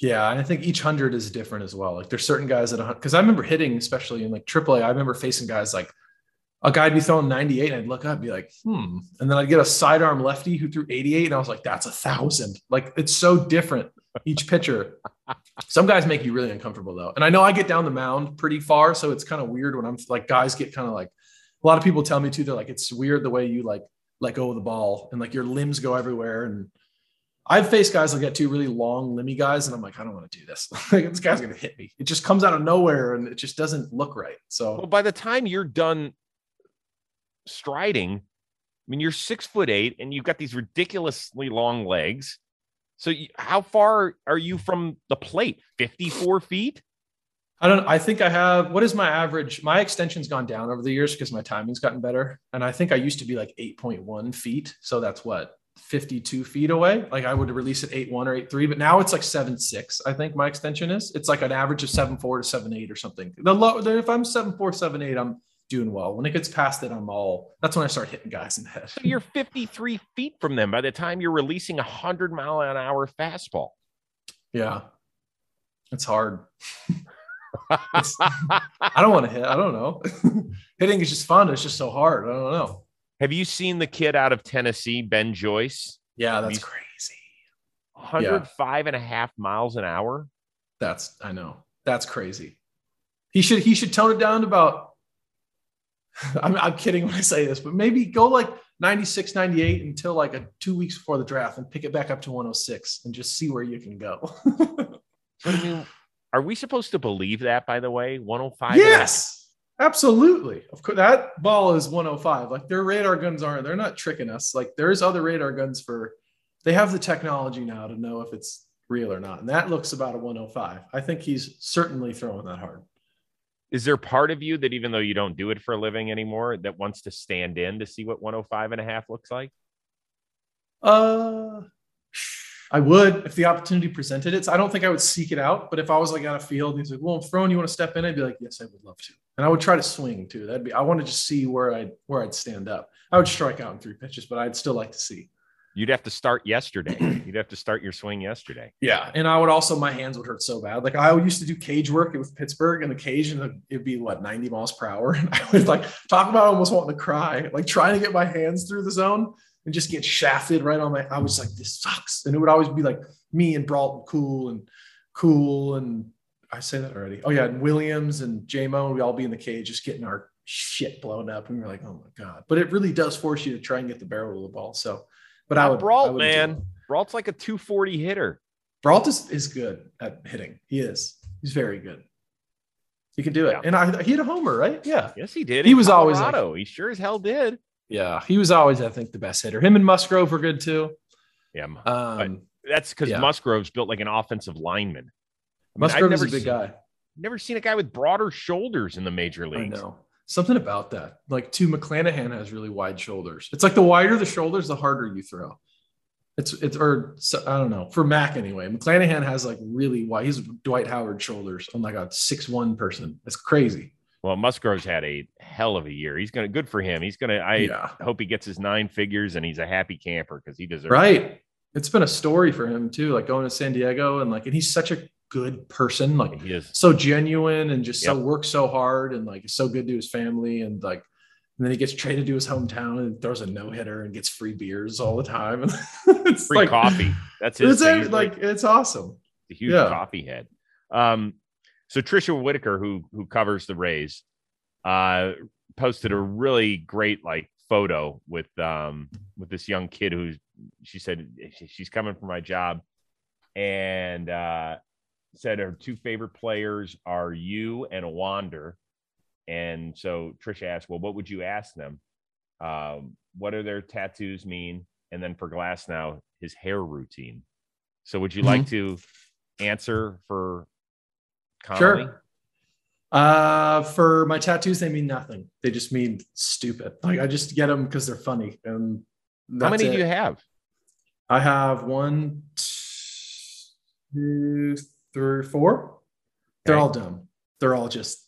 Yeah, and I think each hundred is different as well. Like there's certain guys that because I remember hitting, especially in like AAA, I remember facing guys like a guy'd be throwing 98 and I'd look up and be like, hmm. And then I'd get a sidearm lefty who threw 88 and I was like, that's a thousand. Like it's so different each pitcher. Some guys make you really uncomfortable though. And I know I get down the mound pretty far. So it's kind of weird when I'm like, guys get kind of like, a lot of people tell me too, they're like, it's weird the way you like let go of the ball and like your limbs go everywhere. And I've faced guys that get two really long limmy guys, and I'm like, I don't want to do this. like, this guy's gonna hit me. It just comes out of nowhere and it just doesn't look right. So well, by the time you're done striding, I mean, you're six foot eight and you've got these ridiculously long legs. So how far are you from the plate? 54 feet? I don't I think I have what is my average? My extension's gone down over the years because my timing's gotten better. And I think I used to be like 8.1 feet. So that's what 52 feet away. Like I would release at 8.1 or 8.3, but now it's like 7.6, I think my extension is. It's like an average of 7.4 to 7.8 or something. The low if I'm 7.4, 7.8, I'm doing well. When it gets past it, I'm all. That's when I start hitting guys in the head. So you're 53 feet from them by the time you're releasing a hundred mile an hour fastball. Yeah, it's hard. it's, I don't want to hit. I don't know. Hitting is just fun. It's just so hard. I don't know. Have you seen the kid out of Tennessee, Ben Joyce? Yeah, that's crazy. 105 yeah. and a half miles an hour. That's I know. That's crazy. He should he should tone it down to about I'm, I'm kidding when I say this, but maybe go like 96, 98 until like a two weeks before the draft and pick it back up to 106 and just see where you can go. I mean, are we supposed to believe that, by the way? 105? Yes, absolutely. Of course, that ball is 105. Like their radar guns aren't, they're not tricking us. Like there's other radar guns for, they have the technology now to know if it's real or not. And that looks about a 105. I think he's certainly throwing that hard is there part of you that even though you don't do it for a living anymore that wants to stand in to see what 105 and a half looks like? Uh i would if the opportunity presented it. So i don't think i would seek it out but if i was like on a field and he's like well i'm throwing you want to step in? I'd be like yes i would love to. And i would try to swing too. That'd be i want to just see where i'd where i'd stand up. I would strike out in three pitches but i'd still like to see You'd have to start yesterday. You'd have to start your swing yesterday. Yeah, and I would also my hands would hurt so bad. Like I used to do cage work with Pittsburgh in the cage, and it'd be what ninety miles per hour. And I was like talk about almost wanting to cry, like trying to get my hands through the zone and just get shafted right on my. I was like, this sucks, and it would always be like me and Brault cool and cool and I say that already. Oh yeah, and Williams and JMO, we all be in the cage just getting our shit blown up, and we're like, oh my god. But it really does force you to try and get the barrel of the ball. So but I would Brault, I would man. Brault's like a 240 hitter. Brault is, is good at hitting. He is. He's very good. He can do it. Yeah. And I, he had a homer, right? Yeah. Yes, he did. He was Colorado. always like, he sure as hell did. Yeah, he was always, I think, the best hitter. Him and Musgrove were good too. Yeah, um, that's because yeah. Musgrove's built like an offensive lineman. I mean, Musgrove a big seen, guy. Never seen a guy with broader shoulders in the major leagues. I know something about that. Like too, McClanahan has really wide shoulders. It's like the wider the shoulders, the harder you throw. It's it's or I don't know for Mac anyway. McClanahan has like really wide. He's Dwight Howard shoulders on like a six one person. It's crazy. Well, Musgrove's had a hell of a year. He's gonna good for him. He's gonna. I yeah. hope he gets his nine figures and he's a happy camper because he deserves. Right. It. It's been a story for him too, like going to San Diego and like, and he's such a good person, like he is so genuine and just yep. so works so hard and like is so good to his family and like and then he gets traded to his hometown and throws a no hitter and gets free beers all the time. it's free like, coffee. That's his. It's like, it's awesome. A huge yeah. coffee head. Um, so Tricia Whitaker, who who covers the Rays, uh, posted a really great like photo with um with this young kid who's she said she's coming for my job and uh said her two favorite players are you and a Wander and so Tricia asked, well, what would you ask them? Um, what do their tattoos mean? And then for Glasnow, his hair routine. So would you mm-hmm. like to answer for Connolly? Sure. Uh, for my tattoos, they mean nothing. They just mean stupid. Like I just get them because they're funny. And how many it. do you have? I have one, two, three, four. They're okay. all dumb. They're all just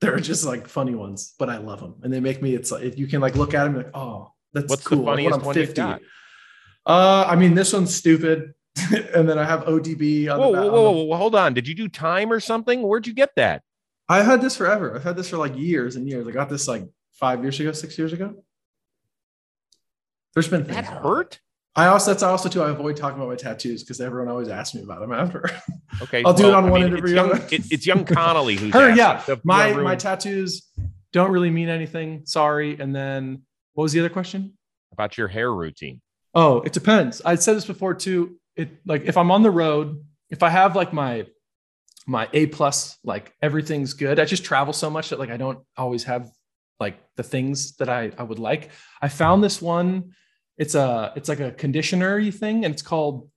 they're just like funny ones, but I love them, and they make me. It's like you can like look at them like, oh, that's What's cool. the funniest like, one 50. Got? Uh, I mean, this one's stupid, and then I have ODB. On whoa, whoa, whoa, whoa, whoa, hold on! Did you do time or something? Where'd you get that? I've had this forever. I've had this for like years and years. I got this like five years ago, six years ago. There's been that hurt. I also that's also too. I avoid talking about my tattoos because everyone always asks me about them after. Okay, I'll do well, it on I one mean, interview. It's young, it's young Connolly who's her. Yeah, my my tattoos don't really mean anything. Sorry. And then what was the other question about your hair routine? Oh, it depends. I said this before too. It like if I'm on the road, if I have like my my A plus, like everything's good. I just travel so much that like I don't always have like the things that I I would like. I found this one it's a it's like a conditioner thing, and it's called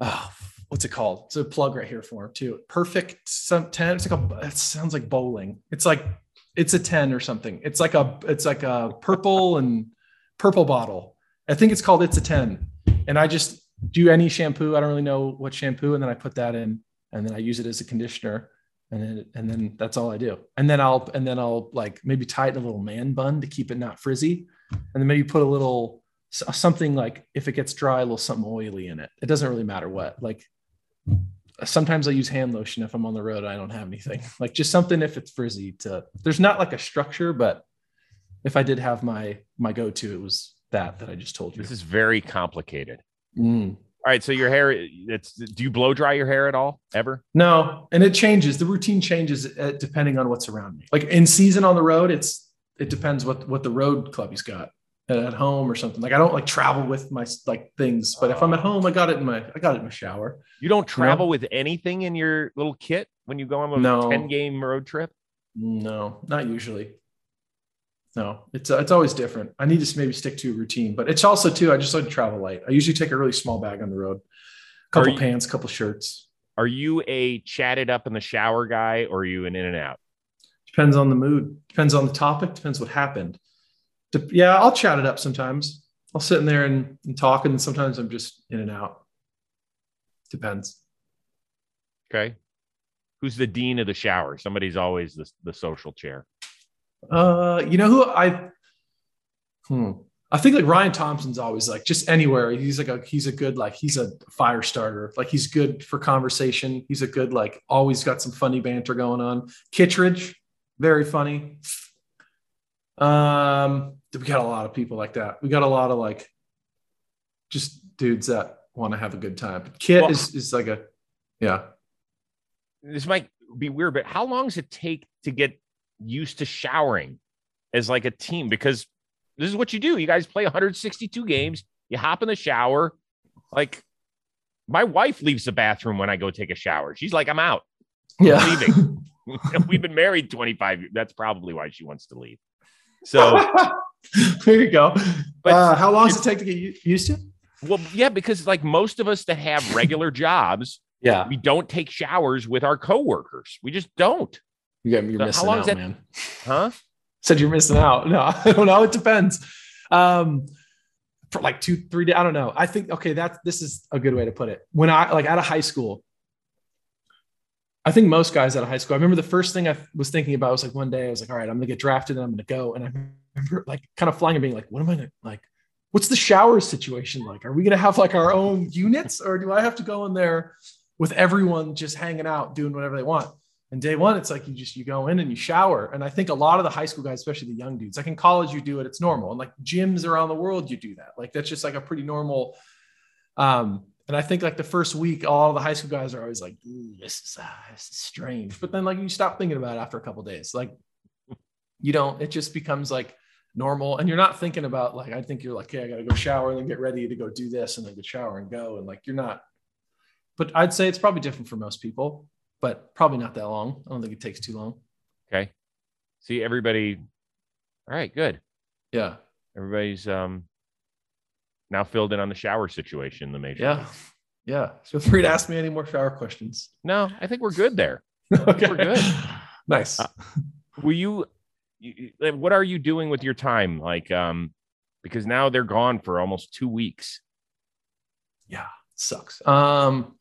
oh, what's it called? It's a plug right here for it too. Perfect some 10. It's like a it sounds like bowling. It's like it's a 10 or something. It's like a it's like a purple and purple bottle. I think it's called It's a 10. And I just do any shampoo. I don't really know what shampoo, and then I put that in, and then I use it as a conditioner, and then and then that's all I do. And then I'll and then I'll like maybe tie it in a little man bun to keep it not frizzy, and then maybe put a little something like if it gets dry, a little something oily in it. It doesn't really matter what. Like sometimes I use hand lotion if I'm on the road. And I don't have anything. Like just something if it's frizzy. To there's not like a structure, but if I did have my my go to, it was that that I just told you. This is very complicated. Mm. All right, so your hair, it's do you blow dry your hair at all ever? No, and it changes. The routine changes uh, depending on what's around me. Like in season on the road, it's it depends what what the road club he's got at home or something. Like I don't like travel with my like things, but if I'm at home, I got it in my I got it in my shower. You don't travel you know? with anything in your little kit when you go on a no. 10 game road trip? No, not usually. No, it's uh, it's always different. I need to maybe stick to a routine, but it's also too. I just like to travel light. I usually take a really small bag on the road, a couple you, pants, couple shirts. Are you a chatted up in the shower guy, or are you an in and out? Depends on the mood. Depends on the topic. Depends what happened to, yeah, I'll chat it up sometimes. I'll sit in there and, and talk, and sometimes I'm just in and out. Depends. Okay. Who's the dean of the shower? Somebody's always the, the social chair. Uh, you know who I hmm. I think like Ryan Thompson's always like just anywhere. He's like a he's a good like he's a fire starter. Like he's good for conversation. He's a good like always got some funny banter going on. Kittredge, very funny. Um, we got a lot of people like that. We got a lot of like just dudes that want to have a good time. But Kit well, is is like a yeah. This might be weird, but how long does it take to get used to showering as like a team? Because this is what you do. You guys play 162 games. You hop in the shower. Like my wife leaves the bathroom when I go take a shower. She's like, I'm out. Yeah. I'm leaving. We've been married 25 years. That's probably why she wants to leave. So there you go. But uh, how long does it take to get used to? Well, yeah, because like most of us that have regular jobs, yeah, we don't take showers with our coworkers. We just don't. You got you're so missing out, that, man. Huh? Said you're missing out. No, I don't know. It depends. Um, for like two, three days. I don't know. I think okay, that's this is a good way to put it. When I like out of high school, I think most guys out of high school. I remember the first thing I was thinking about was like one day I was like, all right, I'm gonna get drafted and I'm gonna go. And I remember like kind of flying and being like, what am I gonna like? What's the shower situation like? Are we gonna have like our own units, or do I have to go in there with everyone just hanging out doing whatever they want? And day one, it's like you just you go in and you shower. And I think a lot of the high school guys, especially the young dudes, like in college, you do it, it's normal. And like gyms around the world, you do that. Like that's just like a pretty normal. Um, and I think like the first week, all the high school guys are always like, this is, uh, this is strange. But then like you stop thinking about it after a couple days. Like you don't, it just becomes like normal. And you're not thinking about like, I think you're like, okay, I got to go shower and then get ready to go do this and then go shower and go. And like, you're not, but I'd say it's probably different for most people but probably not that long. I don't think it takes too long. Okay. See everybody. All right, good. Yeah. Everybody's um now filled in on the shower situation. The major. Yeah. Yeah. Feel free to ask me any more shower questions. No, I think we're good there. okay. We're good. nice. Uh, will you, you what are you doing with your time? Like um because now they're gone for almost two weeks. Yeah, sucks. Um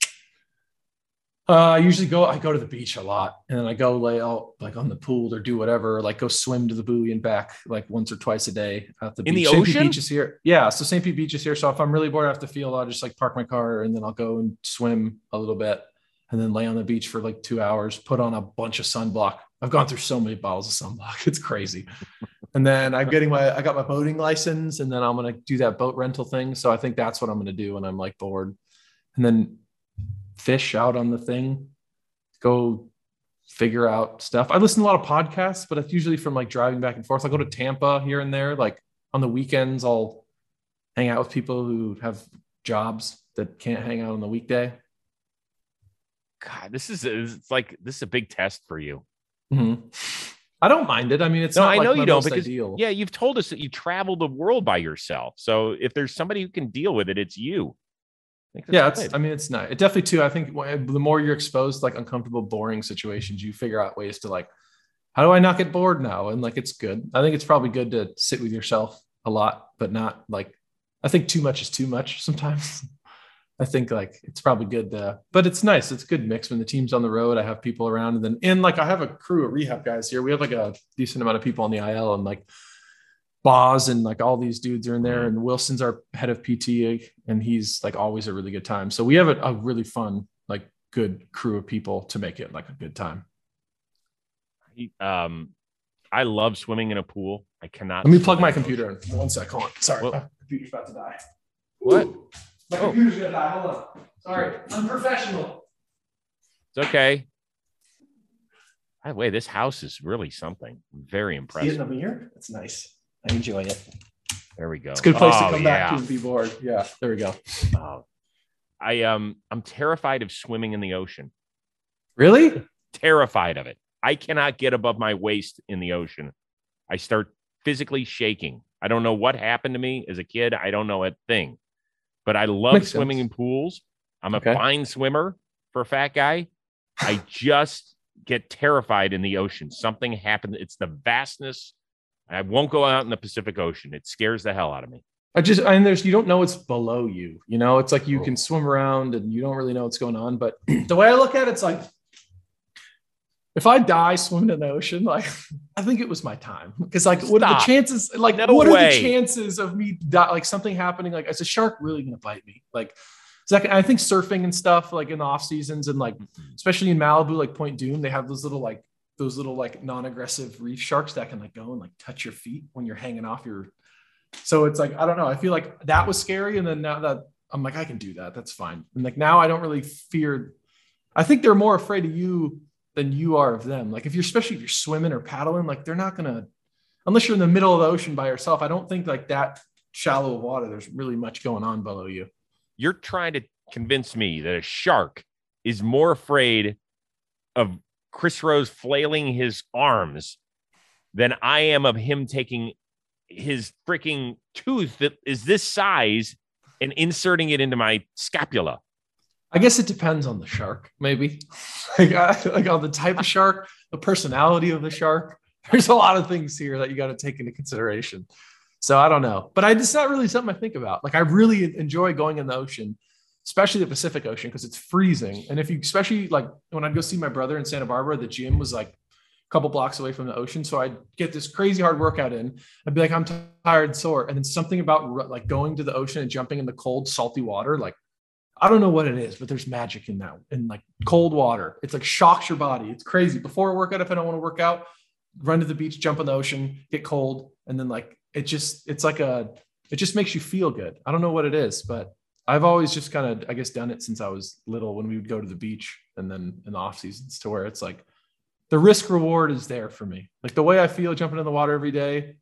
uh, I usually go. I go to the beach a lot, and then I go lay out like on the pool or do whatever. Like go swim to the buoy and back like once or twice a day at the in beach. the St. ocean. Pete Beach is here. Yeah, so St. Pete Beach is here. So if I'm really bored off the field, I'll just like park my car and then I'll go and swim a little bit, and then lay on the beach for like two hours. Put on a bunch of sunblock. I've gone through so many bottles of sunblock. It's crazy. and then I'm getting my. I got my boating license, and then I'm gonna do that boat rental thing. So I think that's what I'm gonna do when I'm like bored, and then fish out on the thing go figure out stuff. I listen to a lot of podcasts, but it's usually from like driving back and forth. I go to Tampa here and there. Like on the weekends, I'll hang out with people who have jobs that can't hang out on the weekday. God, this is it's like this is a big test for you. Mm-hmm. I don't mind it. I mean, it's no, not I know like you don't because ideal. yeah, you've told us that you travel the world by yourself. So if there's somebody who can deal with it, it's you yeah, it's, I mean, it's not. It definitely too. I think the more you're exposed to like uncomfortable, boring situations, you figure out ways to like, how do I not get bored now? And like, it's good. I think it's probably good to sit with yourself a lot, but not like. I think too much is too much sometimes. I think like it's probably good to, but it's nice. It's a good mix when the team's on the road. I have people around, and then and like I have a crew of rehab guys here. We have like a decent amount of people on the IL, and like Boz and like all these dudes are in there, and Wilson's our head of PT, and he's like always a really good time. So we have a, a really fun, like good crew of people to make it like a good time. Um, I love swimming in a pool. I cannot. Let me plug my computer in. One sec. Hold on. Sorry, what? my computer's about to die. What? My oh. computer's gonna die. Hold on. Sorry, unprofessional. It's okay. By the way, this house is really something. Very impressive. See it in the mirror? It's nice. I enjoy it. There we go. It's a good place oh, to come yeah. back to and be bored. Yeah, there we go. Oh, I um I'm terrified of swimming in the ocean. Really? Terrified of it. I cannot get above my waist in the ocean. I start physically shaking. I don't know what happened to me as a kid. I don't know a thing. But I love Makes swimming sense. in pools. I'm a okay. fine swimmer for a fat guy. I just get terrified in the ocean. Something happened. It's the vastness I won't go out in the Pacific Ocean. It scares the hell out of me. I just and there's you don't know what's below you. You know, it's like you oh. can swim around and you don't really know what's going on. But the way I look at it, it's like if I die swimming in the ocean, like I think it was my time. Because like, Stop. what are the chances? Like, no what way. are the chances of me die, like something happening? Like, is a shark really gonna bite me? Like, Zach, I think surfing and stuff, like in the off seasons and like mm-hmm. especially in Malibu, like Point Dume, they have those little like those little like non-aggressive reef sharks that can like go and like touch your feet when you're hanging off your so it's like i don't know i feel like that was scary and then now that i'm like i can do that that's fine and like now i don't really fear i think they're more afraid of you than you are of them like if you're especially if you're swimming or paddling like they're not gonna unless you're in the middle of the ocean by yourself i don't think like that shallow water there's really much going on below you you're trying to convince me that a shark is more afraid of Chris Rose flailing his arms than I am of him taking his freaking tooth that is this size and inserting it into my scapula. I guess it depends on the shark, maybe. like, like on the type of shark, the personality of the shark. There's a lot of things here that you got to take into consideration. So I don't know, but I, it's not really something I think about. Like I really enjoy going in the ocean especially the Pacific Ocean because it's freezing. And if you, especially like when I'd go see my brother in Santa Barbara, the gym was like a couple blocks away from the ocean. So I'd get this crazy hard workout in. I'd be like, I'm tired, sore. And then something about like going to the ocean and jumping in the cold, salty water, like I don't know what it is, but there's magic in that in like cold water. It's like shocks your body. It's crazy. Before a workout, if I don't want to work out, run to the beach, jump in the ocean, get cold, and then like it just it's like a it just makes you feel good. I don't know what it is, but I've always just kind of I guess done it since I was little when we would go to the beach and then in the off seasons to where it's like the risk reward is there for me. Like the way I feel jumping in the water every day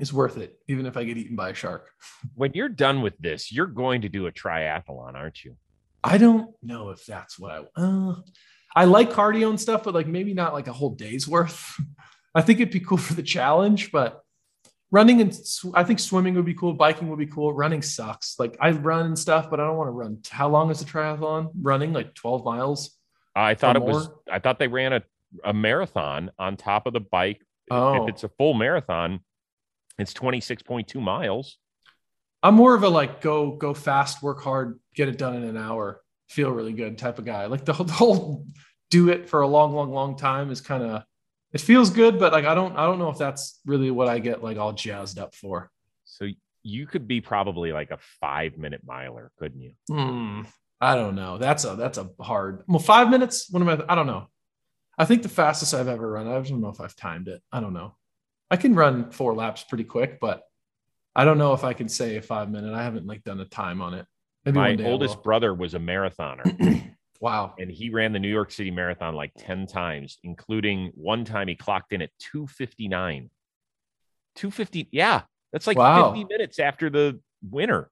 is worth it, even if I get eaten by a shark. When you're done with this, you're going to do a triathlon, aren't you? I don't know if that's what I. Uh, I like cardio and stuff, but like maybe not like a whole day's worth. I think it'd be cool for the challenge, but running and I think swimming would be cool. Biking would be cool. Running sucks. Like I run and stuff, but I don't want to run. How long is the triathlon? Running like 12 miles. I thought it more? was, I thought they ran a, a marathon on top of the bike. Oh. If it's a full marathon, it's 26.2 miles. I'm more of a like go go fast, work hard, get it done in an hour, feel really good type of guy. Like the whole, the whole do it for a long, long, long time is kind of it feels good, but like I don't I don't know if that's really what I get like all jazzed up for. So you could be probably like a five minute miler, couldn't you? Hmm. I don't know. That's a that's a hard. Well, five minutes. What am I? I don't know. I think the fastest I've ever run. I don't know if I've timed it. I don't know. I can run four laps pretty quick, but I don't know if I can say a five minute. I haven't like done a time on it. Maybe My oldest brother was a marathoner. wow. And he ran the New York City Marathon like 10 times, including one time he clocked in at 259. 250. Yeah. That's like wow. 50 minutes after the winner.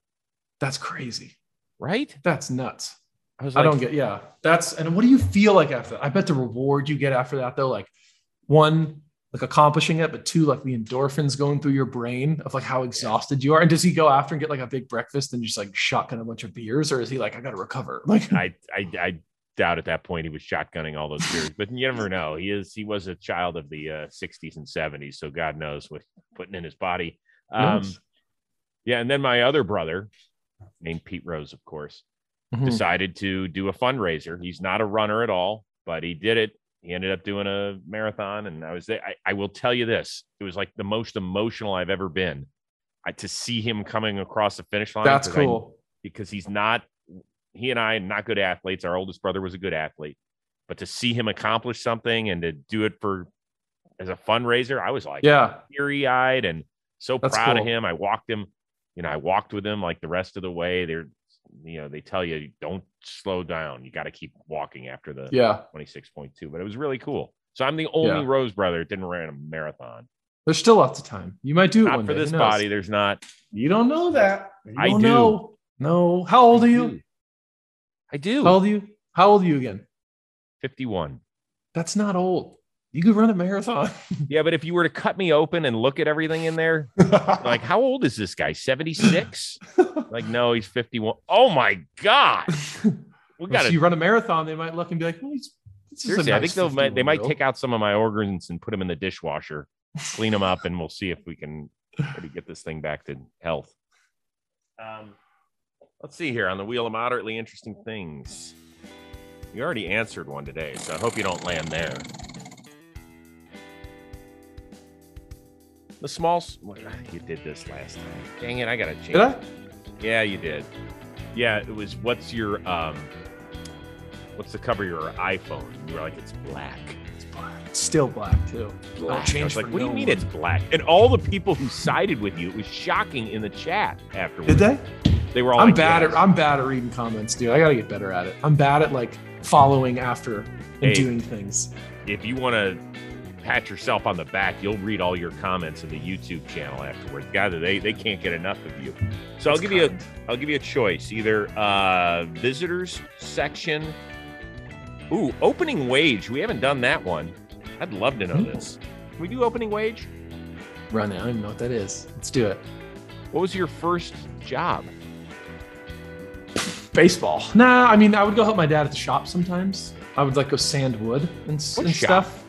That's crazy. Right? That's nuts. I, like, I don't get, yeah. That's, and what do you feel like after? I bet the reward you get after that, though, like one, like accomplishing it, but two, like the endorphins going through your brain of like how exhausted you are. And does he go after and get like a big breakfast and just like shotgun a bunch of beers, or is he like, I got to recover? Like, I, I, I doubt at that point he was shotgunning all those beers, but you never know. He is, he was a child of the uh, 60s and 70s, so God knows what putting in his body. Um, yes. Yeah, and then my other brother, named Pete Rose, of course, mm-hmm. decided to do a fundraiser. He's not a runner at all, but he did it he ended up doing a marathon and i was there. I, I, will tell you this it was like the most emotional i've ever been I, to see him coming across the finish line that's cool I, because he's not he and i not good athletes. Our oldest brother was a good athlete. But to see him accomplish something and to do it for as a fundraiser i was like yeah. teary-eyed and so that's proud cool. of him. I walked him you know i walked with him like the rest of the way. They're you know they tell you don't slow down. You got to keep walking after the yeah. 26.2 but it was really cool. So i'm the only yeah. rose brother that didn't run a marathon. There's still lots of time. You might do it not for day. this body there's not. You don't know that. You i do. know. no. How old are you? I do. How old are you? How old are you again? 51 that's not old you could run a marathon. yeah, but if you were to cut me open and look at everything in there, like how old is this guy? 76? like, no, he's 51. Oh my God. We got to you run a marathon, they might look and be like, well, he's Seriously, nice I think they'll might, they might take out some of my organs and put them in the dishwasher, clean them up, and we'll see if we can maybe get this thing back to health. Um, let's see here on the wheel of moderately interesting things. You already answered one today, so I hope you don't land there. The small. You did this last time. Dang it! I gotta change. Did I? Yeah, you did. Yeah, it was. What's your um? What's the cover of your iPhone? You were like, it's black. It's black. It's still black too. Black. I was like, what do you mean it's black? And all the people who sided with you, it was shocking in the chat afterwards. Did they? They were all. I'm like, bad yes. at. I'm bad at reading comments, dude. I gotta get better at it. I'm bad at like following after and hey, doing things. If you want to pat yourself on the back, you'll read all your comments in the YouTube channel afterwards. Gather they they can't get enough of you. So I'll give kind. you a I'll give you a choice. Either uh visitors section. Ooh, opening wage. We haven't done that one. I'd love to know Ooh. this. Can we do opening wage? Run it. I don't even know what that is. Let's do it. What was your first job? Baseball. Nah, I mean I would go help my dad at the shop sometimes. I would like go sand wood and, and stuff.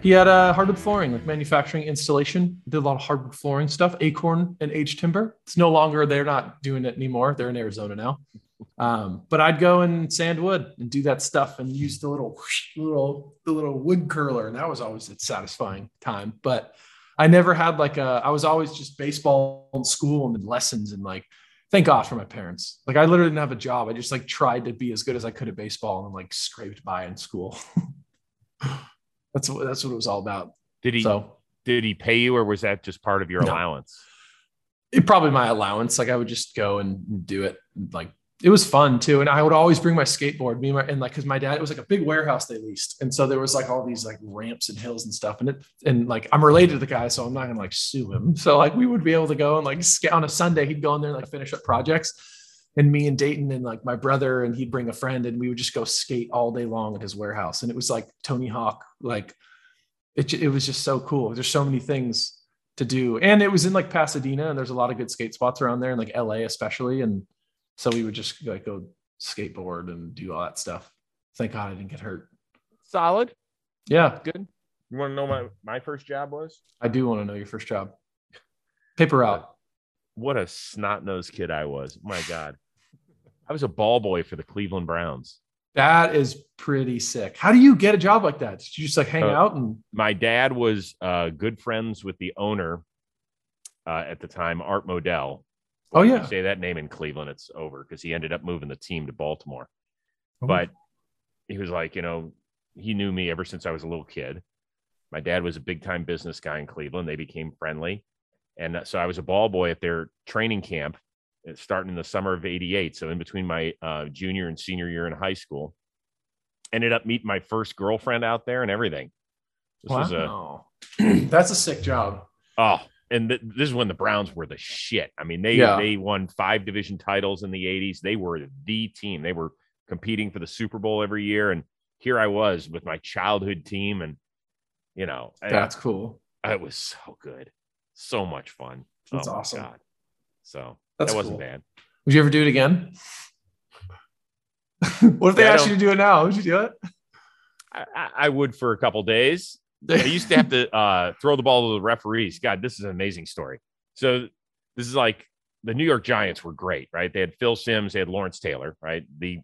He had uh, hardwood flooring, like manufacturing installation. Did a lot of hardwood flooring stuff. Acorn and H Timber. It's no longer. They're not doing it anymore. They're in Arizona now. Um, but I'd go and sand wood and do that stuff and use the little little the little wood curler, and that was always a satisfying time. But I never had like a. I was always just baseball in school and lessons and like. Thank God for my parents. Like I literally didn't have a job. I just like tried to be as good as I could at baseball and like scraped by in school. that's what that's what it was all about. Did he? So did he pay you, or was that just part of your no. allowance? It probably my allowance. Like I would just go and do it. Like it was fun too, and I would always bring my skateboard. Me and, my, and like because my dad it was like a big warehouse they leased, and so there was like all these like ramps and hills and stuff. And it and like I'm related to the guy, so I'm not gonna like sue him. So like we would be able to go and like skate on a Sunday he'd go in there and like finish up projects and me and Dayton and like my brother and he'd bring a friend and we would just go skate all day long at his warehouse. And it was like Tony Hawk like it, it was just so cool. There's so many things to do. And it was in like Pasadena and there's a lot of good skate spots around there and like LA especially. And so we would just like go skateboard and do all that stuff. Thank god I didn't get hurt. Solid? Yeah. Good? You want to know my my first job was? I do want to know your first job. Paper route. What a snot nosed kid I was. my God. I was a ball boy for the Cleveland Browns. That is pretty sick. How do you get a job like that? Did you just like hang uh, out and my dad was uh, good friends with the owner uh, at the time, Art Modell. Oh yeah. say that name in Cleveland, it's over because he ended up moving the team to Baltimore. Oh. But he was like, you know, he knew me ever since I was a little kid. My dad was a big time business guy in Cleveland. They became friendly. And uh, so I was a ball boy at their training camp starting in the summer of 88. So in between my uh, junior and senior year in high school, ended up meeting my first girlfriend out there and everything. This wow. was a, that's a sick job. Oh, and th- this is when the Browns were the shit. I mean, they, yeah. they won five division titles in the 80s. They were the team. They were competing for the Super Bowl every year. And here I was with my childhood team. And, you know, that's I, cool. It was so good. So much fun. That's oh awesome. God. So That's that wasn't cool. bad. Would you ever do it again? what if they yeah, asked you to do it now? Would you do it? I, I would for a couple days. I used to have to uh, throw the ball to the referees. God, this is an amazing story. So this is like the New York Giants were great, right? They had Phil Simms, they had Lawrence Taylor, right? The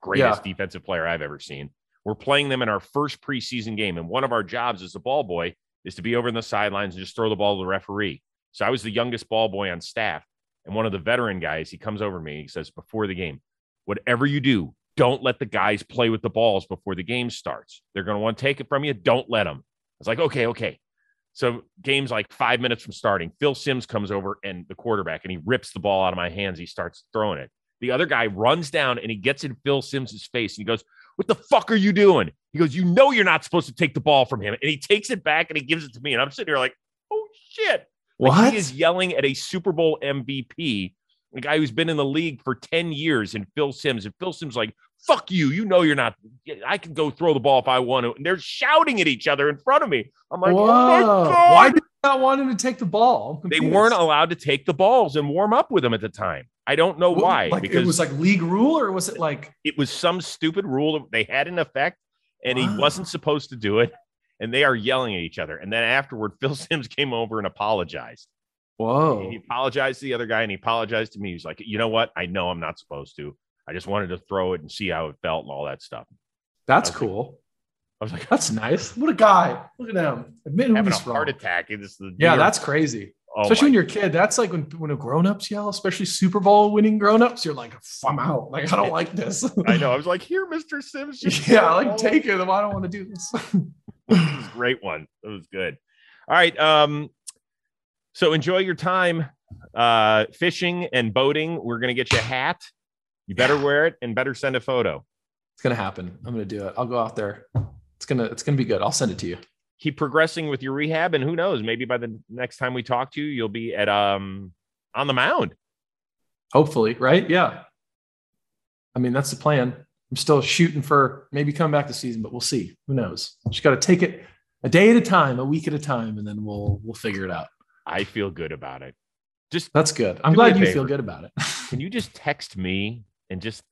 greatest yeah. defensive player I've ever seen. We're playing them in our first preseason game, and one of our jobs as a ball boy is to be over in the sidelines and just throw the ball to the referee. So I was the youngest ball boy on staff. And one of the veteran guys, he comes over to me. He says, Before the game, whatever you do, don't let the guys play with the balls before the game starts. They're going to want to take it from you. Don't let them. I was like, Okay, okay. So game's like five minutes from starting. Phil Simms comes over and the quarterback, and he rips the ball out of my hands. He starts throwing it. The other guy runs down and he gets in Phil Simms's face and he goes, what the fuck are you doing? He goes, You know, you're not supposed to take the ball from him. And he takes it back and he gives it to me. And I'm sitting here like, Oh shit. Like? He is yelling at a Super Bowl MVP, a guy who's been in the league for 10 years, and Phil Simms. And Phil Simms, like, fuck you. You know, you're not, I can go throw the ball if I want to. And they're shouting at each other in front of me. I'm like, Whoa. Oh my God. Why did you not want him to take the ball? They weren't allowed to take the balls and warm up with him at the time. I don't know why. Like because it was like league rule, or was it like it was some stupid rule that they had in effect, and wow. he wasn't supposed to do it. And they are yelling at each other. And then afterward, Phil Simms came over and apologized. Whoa! He apologized to the other guy, and he apologized to me. He's like, "You know what? I know I'm not supposed to. I just wanted to throw it and see how it felt and all that stuff." That's cool. Like, I was like, "That's nice. What a guy! Look at him. Admit having a heart attack. It's the yeah, that's crazy. Oh especially when you're a kid, that's like when when grown-ups yell, especially Super Bowl winning grown-ups, you're like, I'm out. Like, I don't like this. I know. I was like, here, Mr. Simms. yeah, like take it. I don't want to do this. This great one. It was good. All right. Um, so enjoy your time uh fishing and boating. We're gonna get you a hat. You better wear it and better send a photo. It's gonna happen. I'm gonna do it. I'll go out there. It's gonna it's gonna be good. I'll send it to you keep progressing with your rehab and who knows maybe by the next time we talk to you you'll be at um on the mound hopefully right yeah i mean that's the plan i'm still shooting for maybe come back this season but we'll see who knows just got to take it a day at a time a week at a time and then we'll we'll figure it out i feel good about it just that's good i'm glad you favor. feel good about it can you just text me and just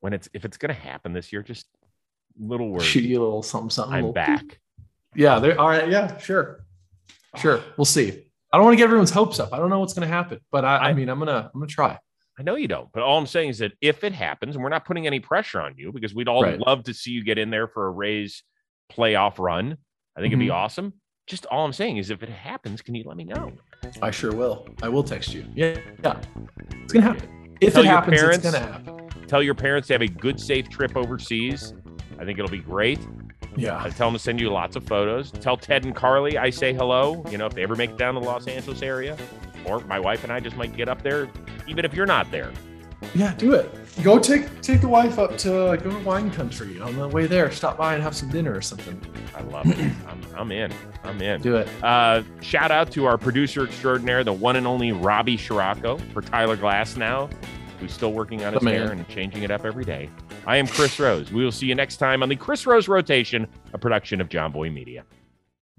when it's if it's going to happen this year just little words shoot you a little something something i'm little back Yeah, they're all right. Yeah, sure, sure. We'll see. I don't want to get everyone's hopes up. I don't know what's going to happen, but I, I, I mean, I'm gonna I'm gonna try. I know you don't, but all I'm saying is that if it happens, and we're not putting any pressure on you because we'd all right. love to see you get in there for a Rays playoff run. I think mm-hmm. it'd be mm-hmm. awesome. Just all I'm saying is if it happens, can you let me know? I sure will. I will text you. Yeah, yeah. It's gonna happen. If tell it happens, parents, it's gonna happen. Tell your parents to have a good, safe trip overseas. I think it'll be great. Yeah. I tell them to send you lots of photos. Tell Ted and Carly I say hello. You know, if they ever make it down to the Los Angeles area, or my wife and I just might get up there, even if you're not there. Yeah, do it. Go take take the wife up to go to wine country on the way there. Stop by and have some dinner or something. I love it. I'm, I'm in. I'm in. Do it. Uh, shout out to our producer extraordinaire, the one and only Robbie Scirocco for Tyler Glasnow, who's still working on his hair and changing it up every day. I am Chris Rose. We will see you next time on the Chris Rose Rotation, a production of Jomboy Media.